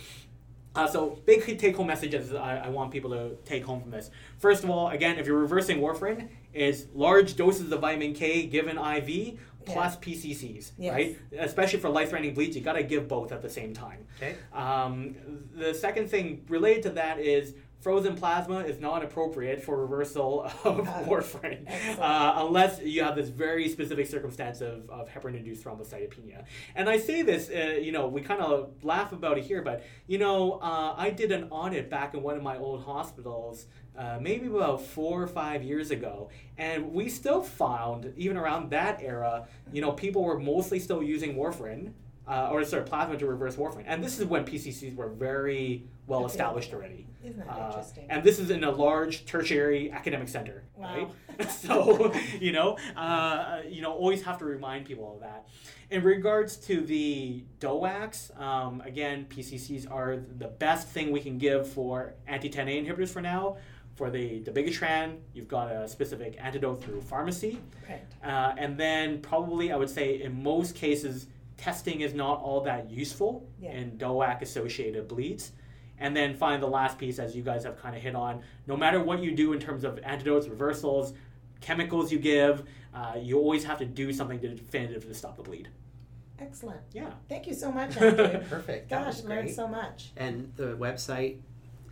[SPEAKER 3] Uh, so big take home messages I, I, want people to take home from this. First of all, again, if you're reversing warfarin, is large doses of vitamin K given IV plus yeah. PCCs, yes. right? Especially for life-threatening bleeds, you got to give both at the same time.
[SPEAKER 1] Okay.
[SPEAKER 3] Um, the second thing related to that is frozen plasma is not appropriate for reversal of warfarin uh, unless you have this very specific circumstance of, of heparin-induced thrombocytopenia. And I say this, uh, you know, we kind of laugh about it here, but, you know, uh, I did an audit back in one of my old hospitals uh, maybe about four or five years ago, and we still found, even around that era, you know, people were mostly still using warfarin, uh, or sorry, plasma to reverse warfarin. And this is when PCCs were very well established already.
[SPEAKER 2] Isn't that uh, interesting?
[SPEAKER 3] And this is in a large tertiary academic center, wow. right? so you know, uh, you know, always have to remind people of that. In regards to the DOACs, um, again, PCCs are the best thing we can give for anti-10A inhibitors for now. For the dabigatran, you've got a specific antidote through pharmacy.
[SPEAKER 2] Right.
[SPEAKER 3] Uh, and then probably, I would say, in most cases, testing is not all that useful yeah. in DOAC associated bleeds. And then find the last piece, as you guys have kind of hit on, no matter what you do in terms of antidotes, reversals, chemicals you give, uh, you always have to do something definitive to stop the bleed.
[SPEAKER 2] Excellent.
[SPEAKER 3] Yeah.
[SPEAKER 2] Thank you so much, Andrew.
[SPEAKER 1] Perfect.
[SPEAKER 2] Gosh, learned so much.
[SPEAKER 1] And the website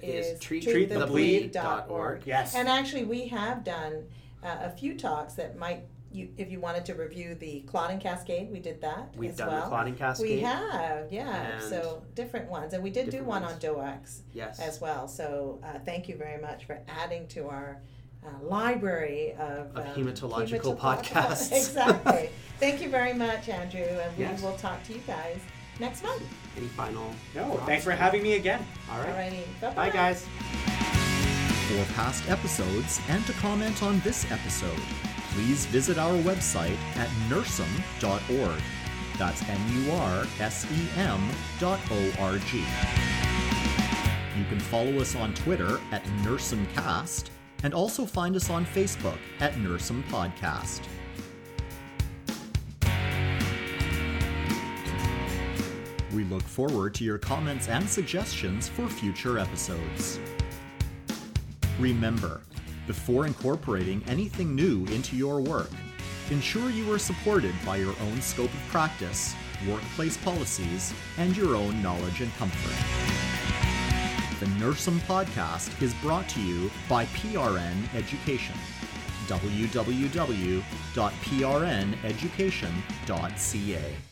[SPEAKER 1] is,
[SPEAKER 2] is treatthebleed.org.
[SPEAKER 3] Yes.
[SPEAKER 2] And actually, we have done uh, a few talks that might you, if you wanted to review the clotting cascade, we did that.
[SPEAKER 1] We've
[SPEAKER 2] as
[SPEAKER 1] done
[SPEAKER 2] well.
[SPEAKER 1] the clotting cascade.
[SPEAKER 2] We have, yeah. So different ones, and we did do one ones. on DOACs
[SPEAKER 1] yes.
[SPEAKER 2] as well. So uh, thank you very much for adding to our uh, library of,
[SPEAKER 1] of um, hematological, podcasts.
[SPEAKER 2] exactly. thank you very much, Andrew, and we will talk to you guys next month.
[SPEAKER 1] Any final?
[SPEAKER 3] No. Thanks for having me again.
[SPEAKER 1] All right.
[SPEAKER 2] Alrighty. Bye-bye.
[SPEAKER 1] Bye, guys.
[SPEAKER 4] For past episodes and to comment on this episode please visit our website at nursem.org. That's N U R S E M dot O R G. You can follow us on Twitter at NursemCast and also find us on Facebook at Nursem Podcast. We look forward to your comments and suggestions for future episodes. Remember, before incorporating anything new into your work. Ensure you are supported by your own scope of practice, workplace policies, and your own knowledge and comfort. The Nursem podcast is brought to you by PRN Education. www.prneducation.ca